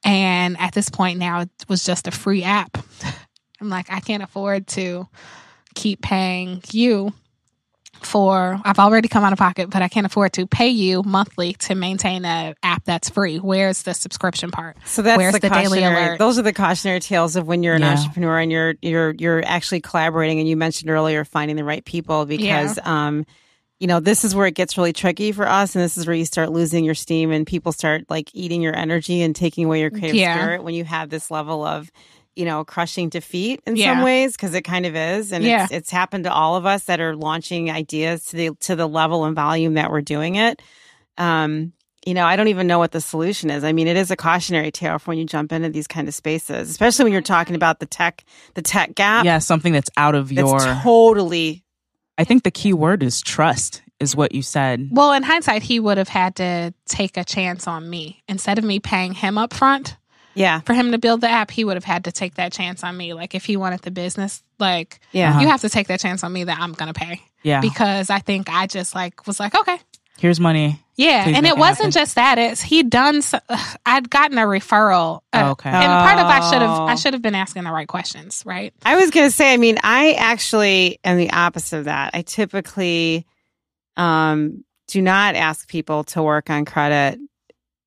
And at this point now it was just a free app. I'm like, I can't afford to keep paying you for I've already come out of pocket, but I can't afford to pay you monthly to maintain a app that's free. Where's the subscription part? So that's Where's the, the daily alert? Those are the cautionary tales of when you're an Yeah. entrepreneur and you're you're you're actually collaborating. And you mentioned earlier finding the right people because um, you know this is where it gets really tricky for us, and this is where you start losing your steam and people start like eating your energy and taking away your creative Yeah. spirit when you have this level of you know crushing defeat in Yeah. some ways because it kind of is, and Yeah. it's it's happened to all of us that are launching ideas to the to the level and volume that we're doing it. Um, you know, I don't even know what the solution is. I mean, it is a cautionary tale for when you jump into these kind of spaces, especially when you're talking about the tech, the tech gap. Yeah, something that's out of that's your. totally. I think the key word is trust, is what you said. Well, in hindsight, he would have had to take a chance on me. Instead of me paying him up front Yeah, for him to build the app, he would have had to take that chance on me. Like if he wanted the business, like yeah. You have to take that chance on me that I'm gonna pay. Yeah. Because I think I just like was like, okay. Here's money. Yeah, Please and it wasn't happen. just that. It's he done. So, I'd gotten a referral. Uh, Oh, okay. And part of I should have Oh. I should have been asking the right questions, right? I was going to say, I mean, I actually am the opposite of that. I typically um, do not ask people to work on credit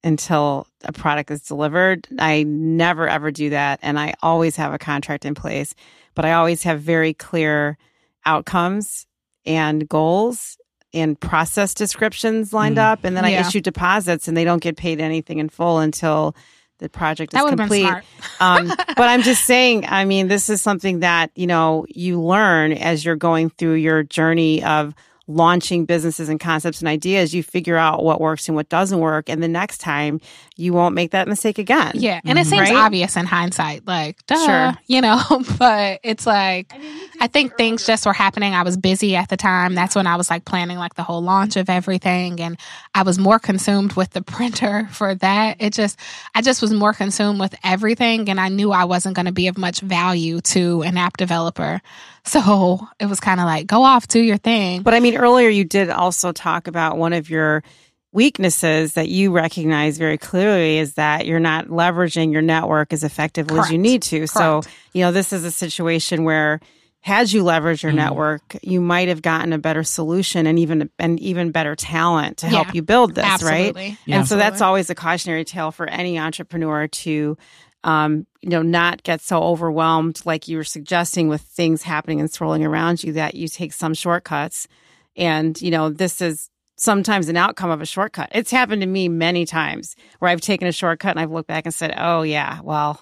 until a product is delivered. I never ever do that. And I always have a contract in place, but I always have very clear outcomes and goals and process descriptions lined Mm. up. And then I Yeah. issue deposits and they don't get paid anything in full until the project is That would have been complete um, but I'm just saying, I mean, this is something that, you know, you learn as you're going through your journey of launching businesses and concepts and ideas. You figure out what works and what doesn't work. And the next time you won't make that mistake again. Yeah, and it Mhm. seems Right? obvious in hindsight, like, duh, Sure. you know, but it's like, I think things just were happening. I was busy at the time. That's when I was like planning like the whole launch of everything. And I was more consumed with the printer for that. It just, I just was more consumed with everything. And I knew I wasn't going to be of much value to an app developer. So it was kind of like, go off, do your thing. But I mean, earlier you did also talk about one of your weaknesses that you recognize very clearly is that you're not leveraging your network as effectively as you need to. So, you know, this is a situation where had you leveraged your Mhm. network, you might have gotten a better solution and even and even better talent to help you build this, right? Yeah. And so that's always a cautionary tale for any entrepreneur to, um, you know, not get so overwhelmed like you were suggesting with things happening and swirling around you that you take some shortcuts. And, you know, this is sometimes an outcome of a shortcut. It's happened to me many times where I've taken a shortcut and I've looked back and said, oh, yeah, well,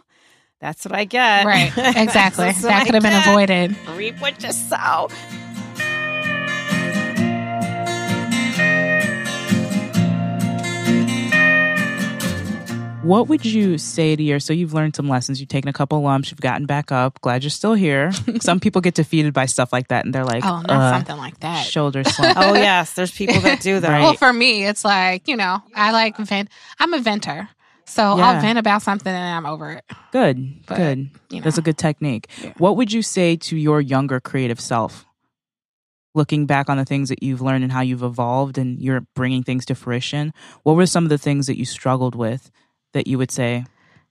that's what I get. Right. Exactly. That I could have been avoided. Reap what you sow. What would you say to your so you've learned some lessons, you've taken a couple lumps, you've gotten back up, glad you're still here. some people get defeated by stuff like that and they're like, Oh, not uh, something like that. shoulder slump. Oh, yes. There's people that do that. Right. Well, for me, it's like, you know, I like vent. I'm a venter. So Yeah. I'll vent about something and I'm over it. Good, But, good. You know. That's a good technique. Yeah. What would you say to your younger creative self? Looking back on the things that you've learned and how you've evolved and you're bringing things to fruition, what were some of the things that you struggled with that you would say,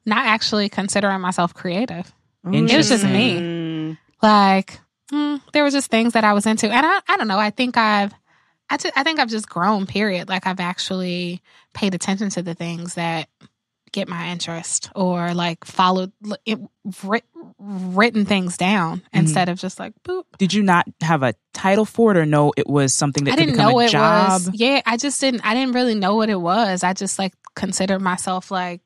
Not actually considering myself creative. It was just me. Mm. Like, mm, there were just things that I was into. And I, I don't know. I think I've, I, I think I've just grown, period. Like, I've actually paid attention to the things that get my interest or like followed, it, writ, written things down Mm-hmm. instead of just like, boop. did you not have a title for it or know it was something that I didn't become know a it job? was. Yeah, I just didn't. I didn't really know what it was. I just like considered myself like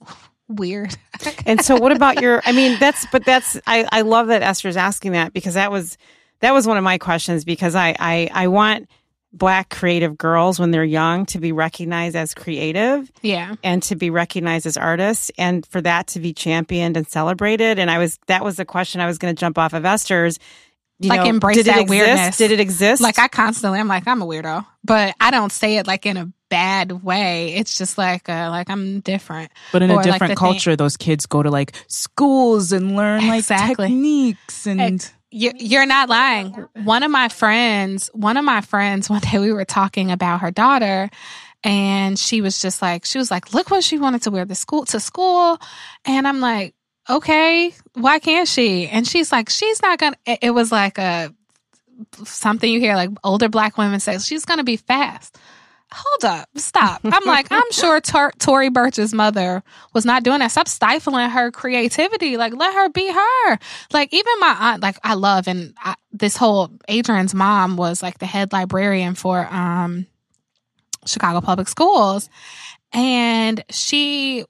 weird. And so what about your I mean that's but that's I I love that Esther's asking that because that was that was one of my questions because I I I want black creative girls when they're young to be recognized as creative yeah. and to be recognized as artists and for that to be championed and celebrated and I was that was the question I was going to jump off of Esther's you Like, know, embrace did it that exist? weirdness. Did it exist? Like I constantly, I'm like, I'm a weirdo, but I don't say it like in a bad way. It's just like, uh, like I'm different. But in Or, a like, different thing- culture, those kids go to like schools and learn like Exactly. techniques and Ex- You, you're not lying. One of my friends, one of my friends, one day we were talking about her daughter, and she was just like, she was like, look what she wanted to wear the school to school, and I'm like, okay, why can't she? And she's like, she's not gonna. It, it was like a something you hear like older black women say, she's gonna be fast. Hold up, stop. I'm like, I'm sure Tor- Tory Burch's mother was not doing that. Stop stifling her creativity. Like, let her be her. Like, even my aunt, like, I love, and I, this whole Adrian's mom was like the head librarian for um, Chicago Public Schools. And she,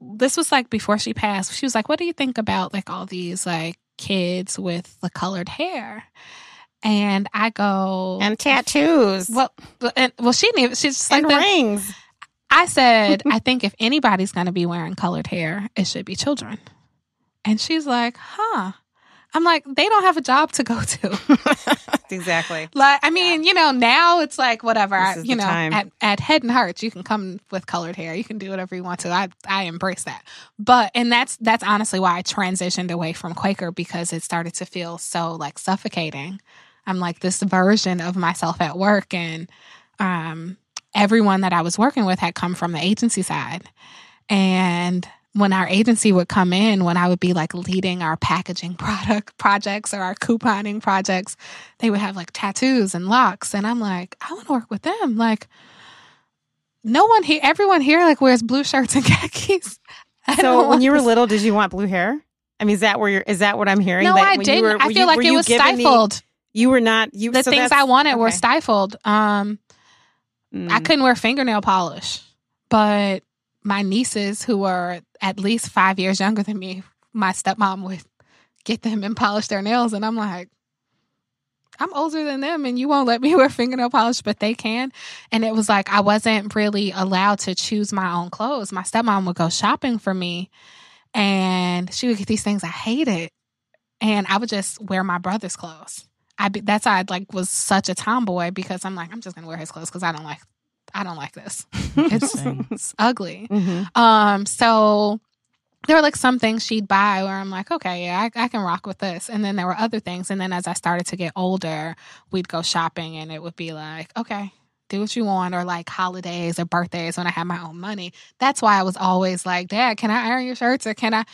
this was like before she passed, she was like, What do you think about like all these like kids with the colored hair? And I go, and tattoos. well, and, well, she didn't. She's just like and rings. I said, I think if anybody's going to be wearing colored hair, it should be children. And she's like, huh. I'm like, they don't have a job to go to. exactly. like, I mean, you know, now it's like whatever. I, you know, time. at, at Head and Hearts, you can come with colored hair. You can do whatever you want to. I I embrace that. But and that's that's honestly why I transitioned away from Quaker because it started to feel so like suffocating. I'm like this version of myself at work and um everyone that I was working with had come from the agency side. And when our agency would come in, when I would be like leading our packaging product projects or our couponing projects, they would have like tattoos and locks. And I'm like, I want to work with them. Like, no one here, everyone here like wears blue shirts and khakis. I So when you were this- little, did you want blue hair? I mean, is that where you're? Is that what I'm hearing? no, that I didn't. were- I feel you- like it was given the- stifled. You were not. You the so things I wanted were stifled. Um, Mm. I couldn't wear fingernail polish, but my nieces, who were at least five years younger than me, my stepmom would get them and polish their nails, and I'm like, I'm older than them, and you won't let me wear fingernail polish, but they can. And it was like I wasn't really allowed to choose my own clothes. My stepmom would go shopping for me, and she would get these things I hated, and I would just wear my brother's clothes. I be, that's why I like was such a tomboy because I'm like I'm just gonna wear his clothes because I don't like I don't like this. It's, it's ugly. Mhm. Um, so there were like some things she'd buy where I'm like, okay, yeah, I, I can rock with this. And then there were other things. And then as I started to get older, we'd go shopping and it would be like, okay, do what you want, or like holidays or birthdays when I had my own money. That's why I was always like, Dad, can I iron your shirts or can I?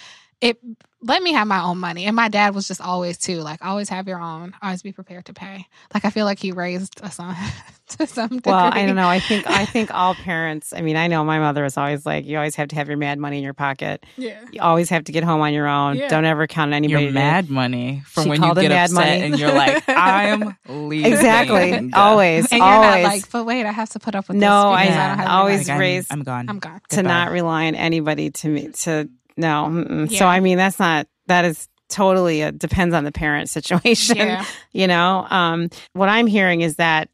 It let me have my own money. And my dad was just always too like, always have your own, always be prepared to pay. Like I feel like he raised us on to some degree. Well, I don't know. I think I think all parents. I mean, I know my mother was always like, "You always have to have your mad money in your pocket. Yeah. You always have to get home on your own. Yeah. Don't ever count on anybody." your mad money from She when you get mad upset money. and you're like, I'm leaving. Exactly. Always. And you're always. not like, but wait, I have to put up with No, this. I- because Yeah. don't have always any I'm- raised- I'm, gone. I'm gone. to Goodbye. not rely on anybody to me to no. mm-mm. So I mean, that's not that is totally a depends on the parent situation. Yeah. you know um what i'm hearing is that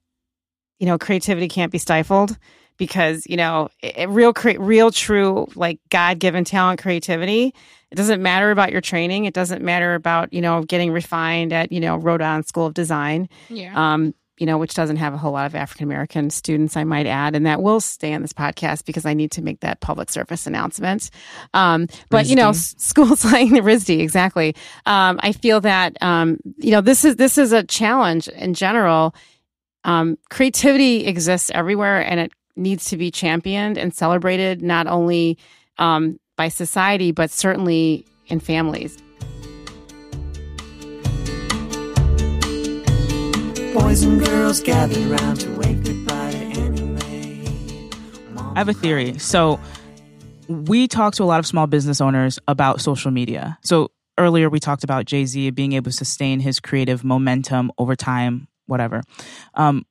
you know creativity can't be stifled because you know it, real cre- real true like god-given talent creativity it doesn't matter about your training it doesn't matter about you know getting refined at you know rhode island school of design Yeah. um you know which doesn't have a whole lot of african american students i might add and that will stay on this podcast because i need to make that public service announcement. Um but you know schools like the RISD exactly. Um i feel that um you know this is this is a challenge in general. Um creativity exists everywhere and it needs to be championed and celebrated not only um by society but certainly in families Boys and girls to wave goodbye to Annie Mae. I have a theory. So we talk to a lot of small business owners about social media. So earlier we talked about Jay Z being able to sustain his creative momentum over time, whatever. Um,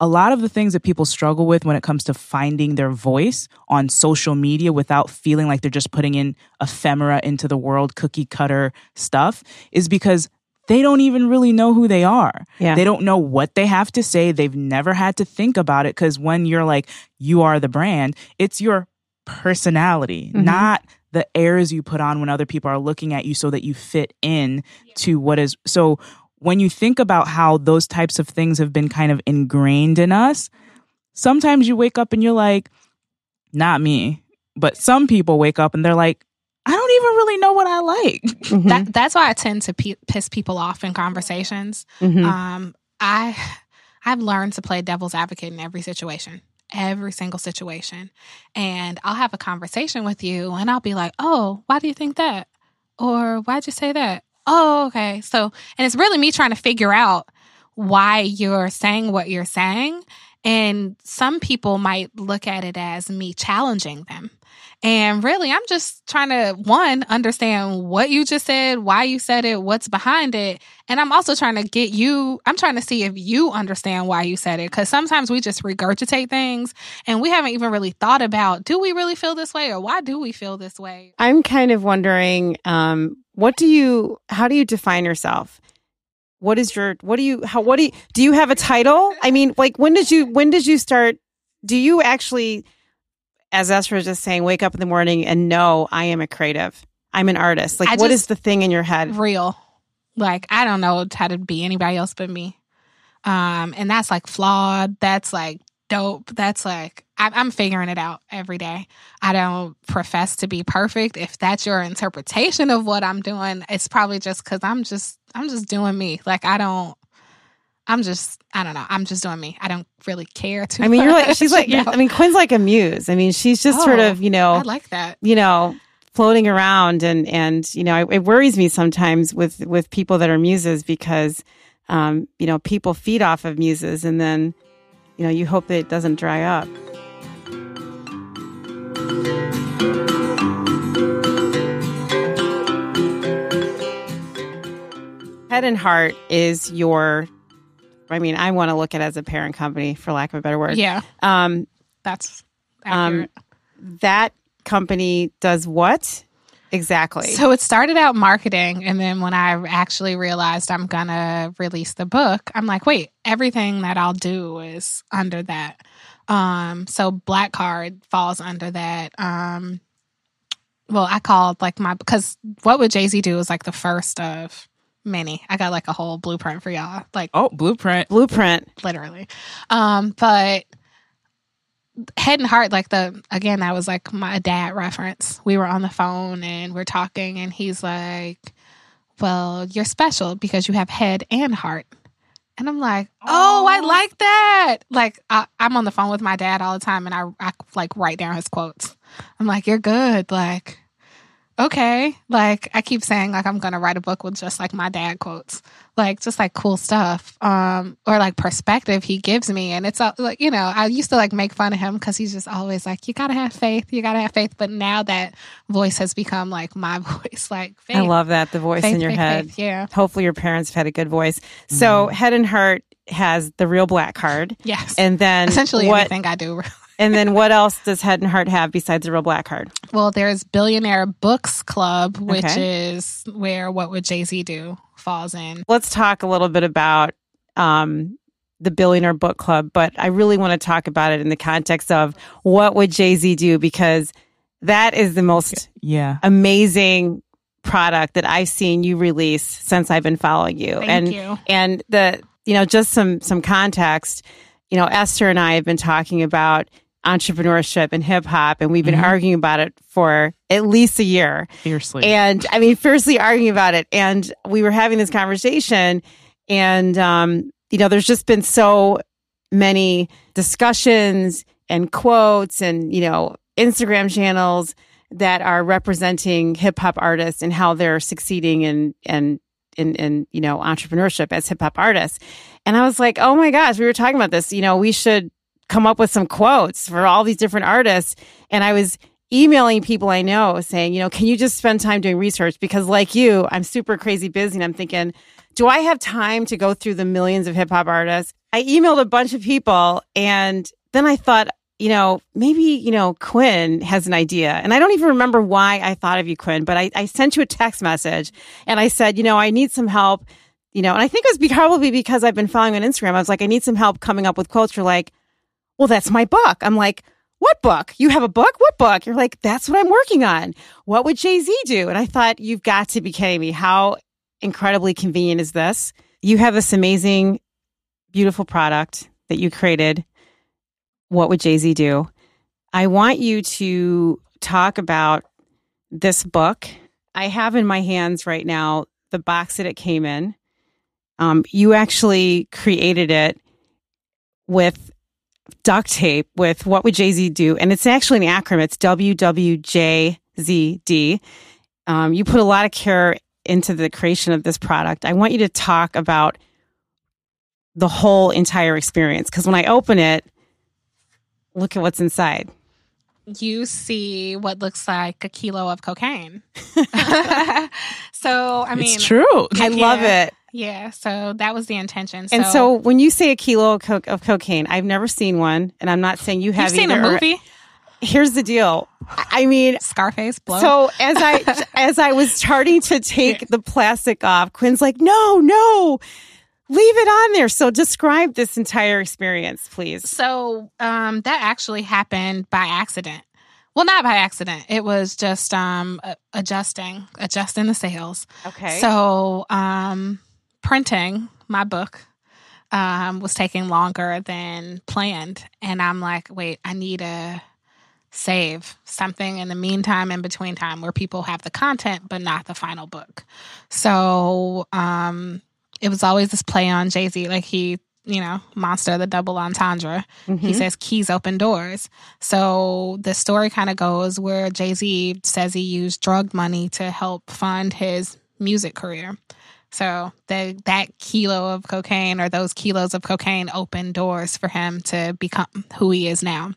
a lot of the things that people struggle with when it comes to finding their voice on social media without feeling like they're just putting in ephemera into the world, cookie cutter stuff, is because they don't even really know who they are. Yeah. They don't know what they have to say. They've never had to think about it because when you're like, you are the brand, it's your personality, Mhm. not the airs you put on when other people are looking at you so that you fit in to what is. So when you think about how those types of things have been kind of ingrained in us, sometimes you wake up and you're like, not me. But some people wake up and they're like, I don't even really know what I like. Mhm. That that's why I tend to pe- piss people off in conversations. Mhm. Um, I I've learned to play devil's advocate in every situation, every single situation, and I'll have a conversation with you, and I'll be like, "Oh, why do you think that?" Or "Why'd you say that?" Oh, okay. So, and it's really me trying to figure out why you're saying what you're saying. And some people might look at it as me challenging them. And really, I'm just trying to, one, understand what you just said, why you said it, what's behind it. And I'm also trying to get you, I'm trying to see if you understand why you said it. Cause sometimes we just regurgitate things and we haven't even really thought about do we really feel this way or why do we feel this way? I'm kind of wondering, um, what do you, how do you define yourself? What is your, what do you, how, what do you, do you have a title? I mean, like, when did you, when did you start, do you actually, as Esther was just saying, wake up in the morning and know I am a creative? I'm an artist. Like, I what is the thing in your head? real. Like I don't know how to be anybody else but me. Um, and that's like flawed. That's like dope. That's like I, I'm figuring it out every day. I don't profess to be perfect. If that's your interpretation of what I'm doing, it's probably just because I'm just I'm just doing me. Like I don't. I'm just I don't know. I'm just doing me. I don't really care too. I mean, you're like, she's much, like, you know? I mean, Quinn's like a muse. I mean, she's just sort Oh, of, you know, I like that. you know floating around and and you know it, it worries me sometimes with with people that are muses because um you know people feed off of muses and then you know you hope that it doesn't dry up head and heart is your i mean i want to look at it as a parent company for lack of a better word Yeah, um that's Um, that company does what exactly So it started out marketing, and then when I actually realized I'm gonna release the book, I'm like, wait, everything that I'll do is under that. Um, so Black Card falls under that. Um, well, I called like my because what would Jay Z do is like the first of many. I got like a whole blueprint for y'all, like Oh, blueprint. blueprint literally. Um, but head and heart, like the again, that was like my dad reference. We were on the phone and we're talking, and he's like, "Well, you're special because you have head and heart." And I'm like, "Oh, I like that." Like I, I'm on the phone with my dad all the time, and I, I like write down his quotes. I'm like, "You're good." Like. Okay, like I keep saying, like I'm gonna write a book with just like my dad quotes like just like cool stuff um or like perspective he gives me. And it's all, like you know i used to like make fun of him because he's just always like you gotta have faith you gotta have faith. But now that voice has become like my voice like faith, i love that the voice faith, in your faith, head. faith. yeah. Hopefully your parents have had a good voice. So head and heart has the real black card. Yes. And then essentially what everything i do and then what else does head and heart have besides the real black card well there's billionaire books club which Okay. is where what would jay-z do falls in let's talk a little bit about um, the billionaire book club but i really want to talk about it in the context of what would jay-z do because that is the most Yeah. amazing product that i've seen you release since i've been following you thank and you and the you know just some some context you know esther and i have been talking about entrepreneurship and hip hop and we've been Mhm. arguing about it for at least a year Fiercely. and i mean fiercely arguing about it and we were having this conversation and um you know there's just been so many discussions and quotes and you know instagram channels that are representing hip hop artists and how they're succeeding in and in, in you know entrepreneurship as hip hop artists and i was like oh my gosh we were talking about this you know we should come up with some quotes for all these different artists and i was emailing people I know saying, you know, can you just spend time doing research? Because like you, I'm super crazy busy and I'm thinking, do I have time to go through the millions of hip hop artists? I emailed a bunch of people and then I thought, you know, maybe, you know, Quinn has an idea. And I don't even remember why I thought of you, Quinn, but I, I sent you a text message and I said, you know, I need some help, you know, and I think it was probably because I've been following on Instagram. I was like, I need some help coming up with quotes. You're like, well, that's my book. I'm like, what book? You have a book? What book? You're like, that's what I'm working on. What would Jay Z do? And I thought, you've got to be kidding me. How incredibly convenient is this? You have this amazing, beautiful product that you created. What would Jay Z do? I want you to talk about this book. I have in my hands right now the box that it came in. Um, you actually created it with duct tape with what would Jay Z do? And it's actually an acronym. It's WWJZD. Um, you put a lot of care into the creation of this product. I want you to talk about the whole entire experience because when I open it, look at what's inside. You see what looks like a kilo of cocaine. so, I mean, it's true. I love it. Yeah, so that was the intention. And so when you say a kilo of, co- of cocaine, I've never seen one, and I'm not saying you have you've seen a movie, Here's the deal. I I mean, Scarface, Blow. So as I as I was starting to take the plastic off, Quinn's like, "No, no, leave it on there." So describe this entire experience, please. So um, that actually happened by accident. Well, not by accident. It was just um, adjusting, adjusting the sales. Okay. So um, printing my book um, was taking longer than planned, and I'm like, wait, I need to save something in the meantime, in between time, where people have the content but not the final book. So um, it was always this play on Jay Z, like he. You know, monster, the double entendre. He Mhm. says keys open doors. So the story kind of goes where Jay Z says he used drug money to help fund his music career. So the, that kilo of cocaine or those kilos of cocaine opened doors for him to become who he is now.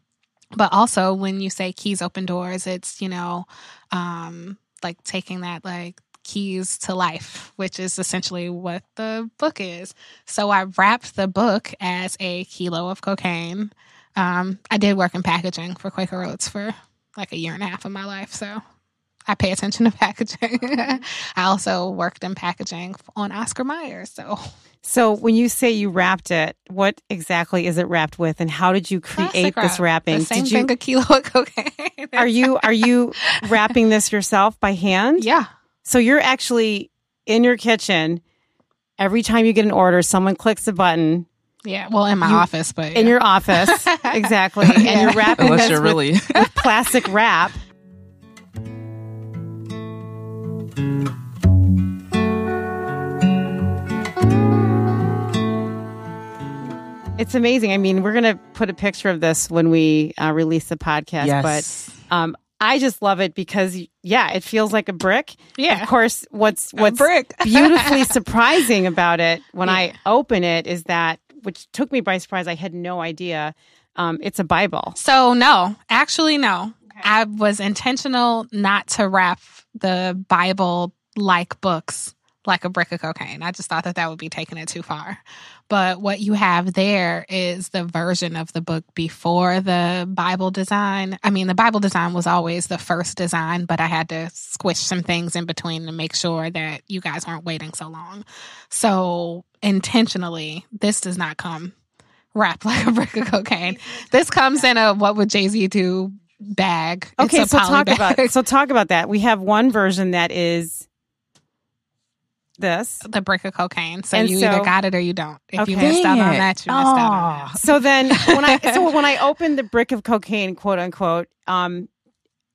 But also, when you say keys open doors, it's you know, um, like taking that like keys to life, which is essentially what the book is. So I wrapped the book as a kilo of cocaine. Um, I did work in packaging for Quaker Oats for like a year and a half of my life, so I pay attention to packaging. I also worked in packaging on Oscar Mayer, so So when you say you wrapped it, what exactly is it wrapped with, and how did you create this wrapping? The same did you thing a kilo of cocaine. are you are you wrapping this yourself by hand? yeah. So you're actually in your kitchen. Every time you get an order, someone clicks a button Yeah, well, in my You- office, but in your office, exactly, and you're wrapping Unless this you're with, with plastic wrap. It's amazing. I mean, we're going to put a picture of this when we uh, release the podcast, yes. but um, I just love it because, yeah, it feels like a brick. yeah, Of course, what's what's brick. beautifully surprising about it when I open it is that, which took me by surprise, I had no idea. Um, it's a Bible. So no, actually no. I was intentional not to wrap the Bible like books like a brick of cocaine. I just thought that that would be taking it too far. But what you have there is the version of the book before the Bible design. I mean, the Bible design was always the first design, but I had to squish some things in between to make sure that you guys weren't waiting so long. So intentionally, this does not come wrapped like a brick of cocaine. This comes in a what would Jay Z do bag. It's Okay, so talk bag. about so talk about that. We have one version that is this. the brick of cocaine. So And you so- either got it or you don't. If you Okay. missed out on it. that, you missed out on Aw. that. So then when I so when I open the brick of cocaine, quote unquote, um,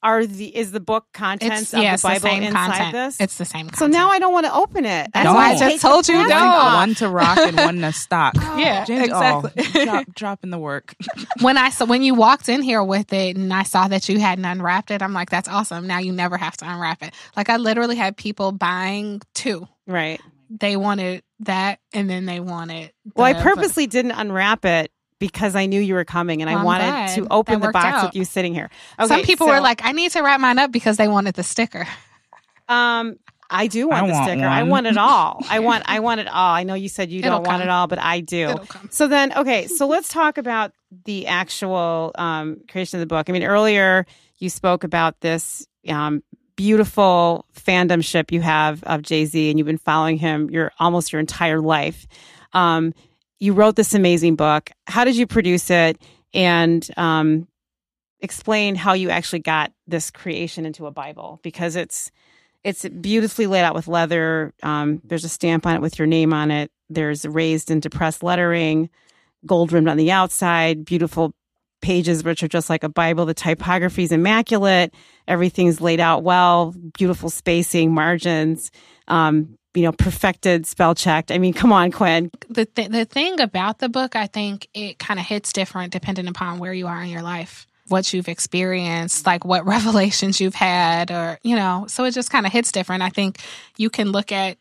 are the is the book contents It's of yeah, the Bible the same inside content. this? It's the same content. so now I don't want to open it. That's No. why I Take just told you the one, don't. off. one to rock and one to stock. Yeah, JinJa- oh, exactly. drop, dropping the work. when I saw when you walked in here with it and I saw that you hadn't unwrapped it, I'm like, that's awesome. Now you never have to unwrap it. Like I literally had people buying two. Right. They wanted that and then they wanted Well, I the- purposely didn't unwrap it because I knew you were coming and I I'm wanted glad. to open the box out. with you sitting here. Okay, Some people so, were like, I need to wrap mine up because they wanted the sticker. um, I do want I the want sticker. I want it all. I want I want it all. I know you said you It'll don't want it all, but I do. So then, okay, so let's talk about the actual um, creation of the book. I mean, earlier you spoke about this um, beautiful fandomship you have of Jay Z, and you've been following him your almost your entire life. Um, you wrote this amazing book. How did you produce it? And um, explain how you actually got this creation into a Bible because it's it's beautifully laid out with leather. Um, there's a stamp on it with your name on it. There's raised and depressed lettering, gold rimmed on the outside, beautiful pages which are just like a Bible. The typography is immaculate. Everything's laid out well, beautiful spacing, margins, um, you know, perfected, spell checked. I mean, come on, Quinn. the th- the thing about the book, I think it kind of hits different depending upon where you are in your life, what you've experienced, like what revelations you've had, or you know. So it just kind of hits different. I think you can look at,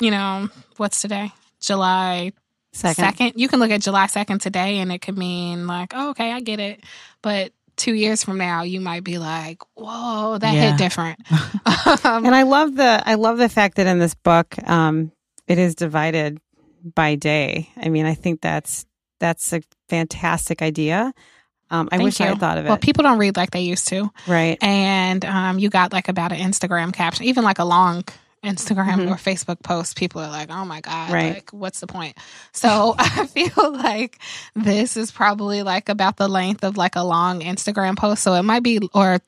you know, what's today, July Second. second. You can look at July second today, and it could mean like, oh, okay, I get it, but. Two years from now, you might be like, "Whoa, that Yeah. hit different." um, And I love the I love the fact that in this book, um, it is divided by day. I mean, I think that's that's a fantastic idea. Um, I Thank wish I had thought of it. well, people don't read like they used to. right. and um, you got like about an Instagram caption, even like a long Instagram Mhm. or Facebook post. People are like, "Oh my god, Right. like what's the point?" So I feel like this is probably like about the length of like a long Instagram post. So it might be or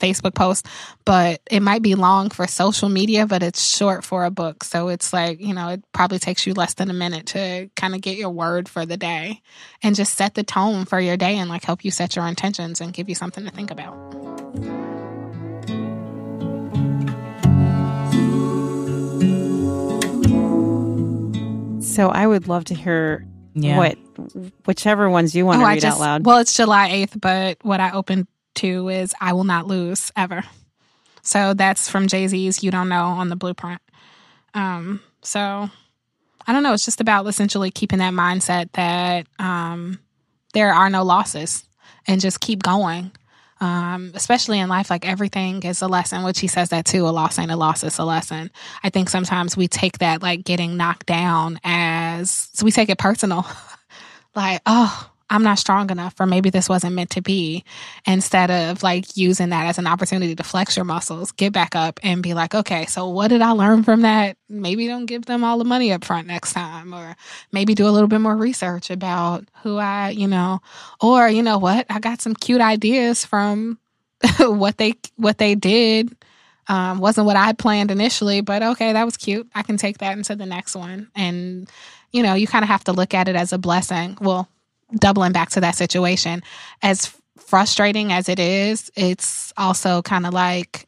Facebook post, but it might be long for social media, but it's short for a book. So it's like, you know, it probably takes you less than a minute to kind of get your word for the day and just set the tone for your day and like help you set your intentions and give you something to think about. So I would love to hear Yeah. what whichever ones you want to Oh, read out loud. Well, it's July 8th, but what I opened to is I Will Not Lose Ever. So that's from Jay Z's You Don't Know on the blueprint. Um, so I don't know. It's just about essentially keeping that mindset that um, there are no losses and just keep going. Um, especially in life, like everything is a lesson, which he says that too. A loss ain't a loss, it's a lesson. I think sometimes we take that like getting knocked down as, so we take it personal. like, oh, I'm not strong enough, or maybe this wasn't meant to be, instead of like using that as an opportunity to flex your muscles, get back up and be like, okay, so what did I learn from that? Maybe don't give them all the money up front next time, or maybe do a little bit more research about who I, you know, or you know what, I got some cute ideas from what they what they did. Um, wasn't what I planned initially, but okay, that was cute. I can take that into the next one. And, you know, you kind of have to look at it as a blessing. Well, doubling back to that situation, as frustrating as it is, it's also kind of like,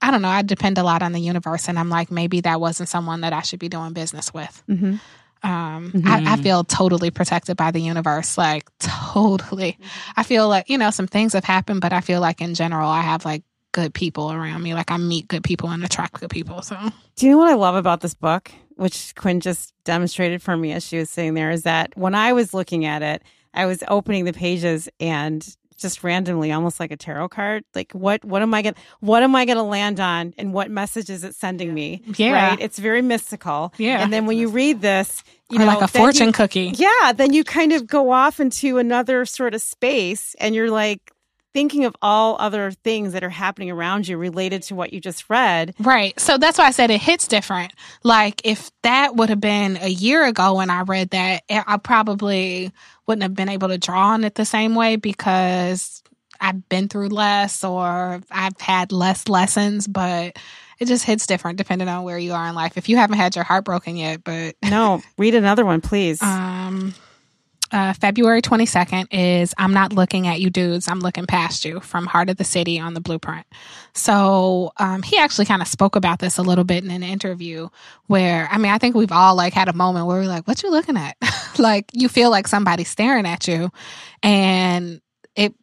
I don't know, I depend a lot on the universe. And I'm like, maybe that wasn't someone that I should be doing business with. Mhm. Um, Mhm. I, I feel totally protected by the universe, like totally. I feel like, you know, some things have happened, but I feel like in general, I have like good people around me. Like I meet good people and attract good people. So Do you know what I love about this book, which Quinn just demonstrated for me as she was sitting there, is that when I was looking at it, I was opening the pages and just randomly, almost like a tarot card, like what what am I gonna what am I gonna land on, and what message is it sending me? Yeah. right. It's very mystical. Yeah. and then when you read this, you or know, like a fortune you- cookie. yeah, then you kind of go off into another sort of space, and you're like thinking of all other things that are happening around you related to what you just read. Right. So that's why I said it hits different. Like if that would have been a year ago when I read that, eh, I probably wouldn't have been able to draw on it the same way because I've been through less or I've had less lessons, but it just hits different depending on where you are in life. If you haven't had your heart broken yet, but No, read another one, please. um uh, February 22nd is I'm Not Looking at You Dudes, I'm Looking Past You from Heart of the City on the Blueprint. So um, he actually kind of spoke about this a little bit in an interview where, I mean, I think we've all like had a moment where we're like, what you looking at? like you feel like somebody's staring at you and it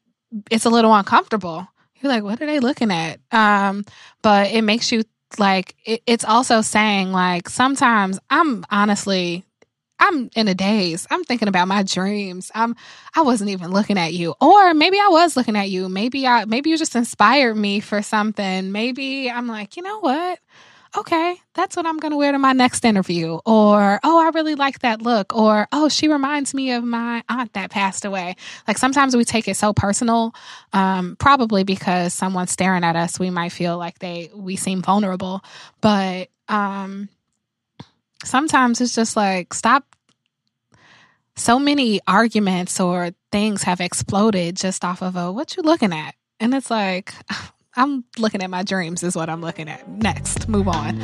it's a little uncomfortable. You're like, what are they looking at? Um, but it makes you like, it, it's also saying like sometimes I'm honestly I'm in a daze. I'm thinking about my dreams. I'm I wasn't even looking at you. Or maybe I was looking at you. Maybe I maybe you just inspired me for something. Maybe I'm like, you know what? Okay, that's what I'm going to wear to my next interview. Or, oh, I really like that look. Or, oh, she reminds me of my aunt that passed away. Like sometimes we take it so personal, um, probably because someone's staring at us, we might feel like they we seem vulnerable. But um, sometimes it's just like stop so many arguments or things have exploded just off of a what you looking at and it's like i'm looking at my dreams is what i'm looking at next move on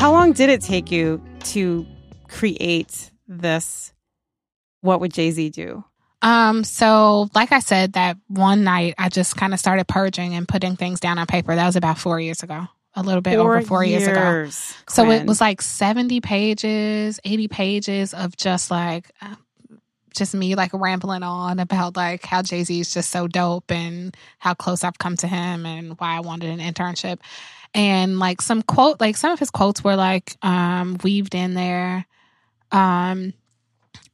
How long did it take you to create this? What would Jay Z do? Um so like i said that one night i just kind of started purging and putting things down on paper that was about four years ago a little bit over four years ago years, So it was like 70 pages, 80 pages of just like, uh, just me like rambling on about like how Jay Z is just so dope and how close I've come to him and why I wanted an internship. And like some quote, like some of his quotes were like um, weaved in there. Um,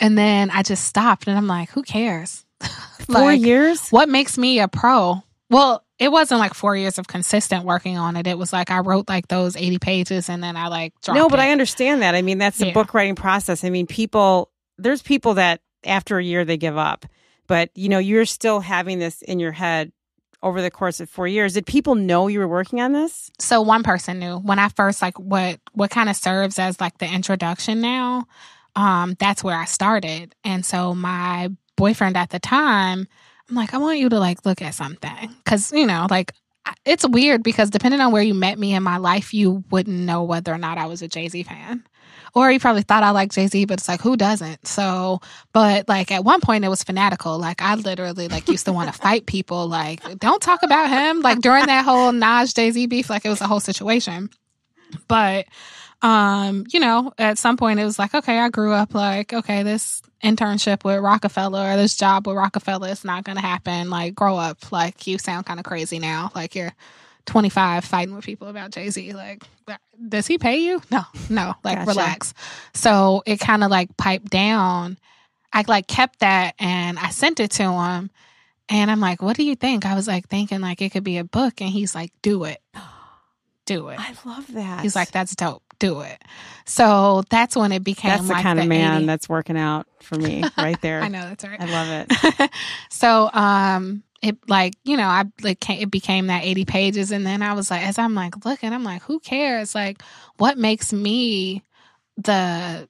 and then I just stopped and I'm like, who cares? four Like, years. what makes me a pro? Well, it wasn't like four years of consistent working on it. It was like I wrote like those 80 pages and then I like dropped No, but it. I understand that. I mean, that's the Yeah. book writing process. I mean, people, there's people that after a year they give up, but you know, you're still having this in your head over the course of four years. Did people know you were working on this? so one person knew when I first like what what kind of serves as like the introduction now. Um, that's where I started. And so my boyfriend at the time, I'm like, I want you to like look at something. Cause, you know, like it's weird because depending on where you met me in my life, you wouldn't know whether or not I was a Jay Z fan. Or you probably thought I liked Jay Z, but it's like, who doesn't? So, but like at one point it was fanatical. Like I literally like used to want to fight people. Like, don't talk about him. Like during that whole Nas Jay Z beef, like it was a whole situation. But um, you know, at some point it was like, okay, I grew up like, okay, this internship with Rockefeller or this job with Rockefeller is not gonna happen. Like, grow up. Like you sound kind of crazy now. Like you're 25 fighting with people about Jay Z. Like, does he pay you? No, no. Like, Gotcha. relax. So it kind of like piped down. I like kept that and I sent it to him. And I'm like, what do you think? I was like thinking like it could be a book. And he's like, do it. Do it. I love that. He's like, that's dope. Do it. So that's when it became that's the like kind of man 80 that's working out for me right there. I know that's right. I love it. so um it like you know i like it became that 80 pages and then i was like as i'm like looking i'm like who cares like what makes me the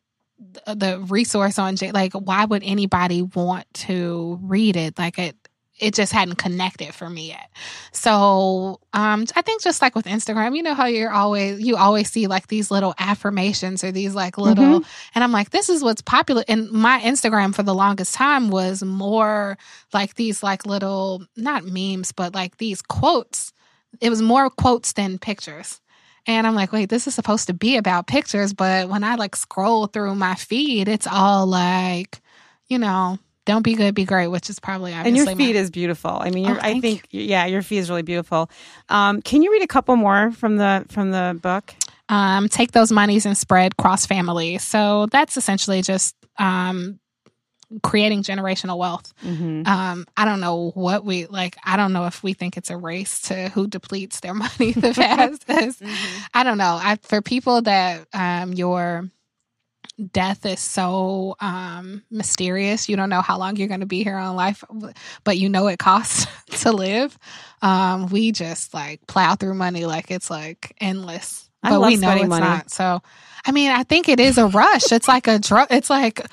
the resource on J like why would anybody want to read it like it it just hadn't connected for me yet. So um i think just like with instagram you know how you're always you always see like these little affirmations or these like little and i'm like this is what's popular and my instagram for the longest time was more like these like little not memes but like these quotes. It was more quotes than pictures. And i'm like wait this is supposed to be about pictures but when i like scroll through my feed it's all like you know don't be good be great which is probably and obviously your feed my, is beautiful. I mean, Oh, I think, yeah, your feed is really beautiful. Um, can you read a couple more from the from the book? um, take those monies and spread cross family. So that's essentially just um, creating generational wealth. Hmm um i don't know what we like i don't know if we think it's a race to who depletes their money the fastest. I don't know. I, for people that um your death is so um mysterious. You don't know how long you're going to be here on life but you know it costs to live. Um we just like plow through money like it's like endless. I but we know it's money. not. So i mean i think it is a rush. It's like a drug it's like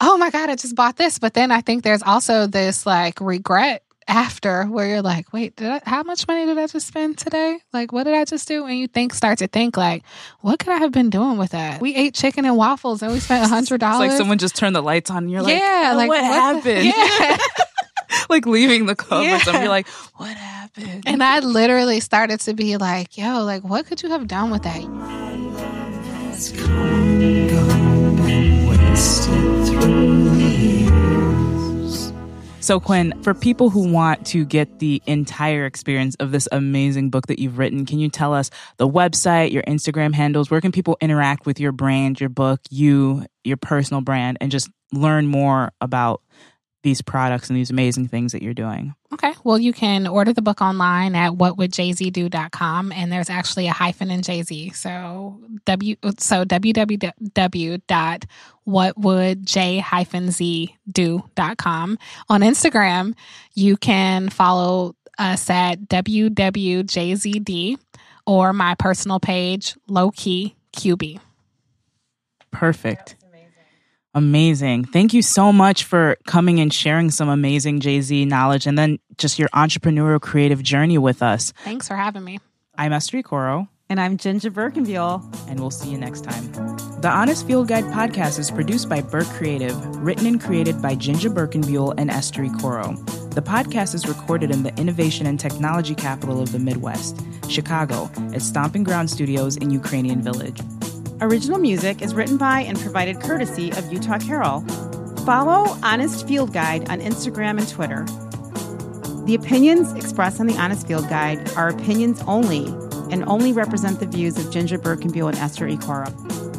oh my god i just bought this. But then i think there's also this like regret after where you're like wait did I, how much money did i just spend today like what did i just do and you think start to think like what could i have been doing with that we ate chicken and waffles and we spent a hundred It's dollars like someone just turned the lights on and you're like, yeah "Oh, like what, the- happened? yeah like leaving the club Yeah. with them. You're like, what happened? and i literally started to be like yo like what could you have done with that has come and So, Quinn, for people who want to get the entire experience of this amazing book that you've written, can you tell us the website, your Instagram handles? Where can people interact with your brand, your book, you, your personal brand, and just learn more about these products and these amazing things that you're doing? Okay. Well, you can order the book online at whatwouldjayz.do.com and there's actually a hyphen in Jay-Z. So w so www.whatwouldj-z-do.com. On Instagram, you can follow us at www.jzd or my personal page low key QB. Perfect. Amazing. Thank you so much for coming and sharing some amazing Jay Z knowledge and then just your entrepreneurial creative journey with us. Thanks for having me. I'm Esther Ikoro. And I'm JinJa Birkenbeuel. And we'll see you next time. The Honest Field Guide podcast is produced by Birk Creative, written and created by JinJa Birkenbeuel and Esther Ikoro. The podcast is recorded in the innovation and technology capital of the Midwest, Chicago, at Stomping Ground Studios in Ukrainian Village. Original music is written by and provided courtesy of Utah Carol. Follow Honest Field Guide on Instagram and Twitter. The opinions expressed on the Honest Field Guide are opinions only and only represent the views of JinJa Birkenbeuel and Esther Ikoro.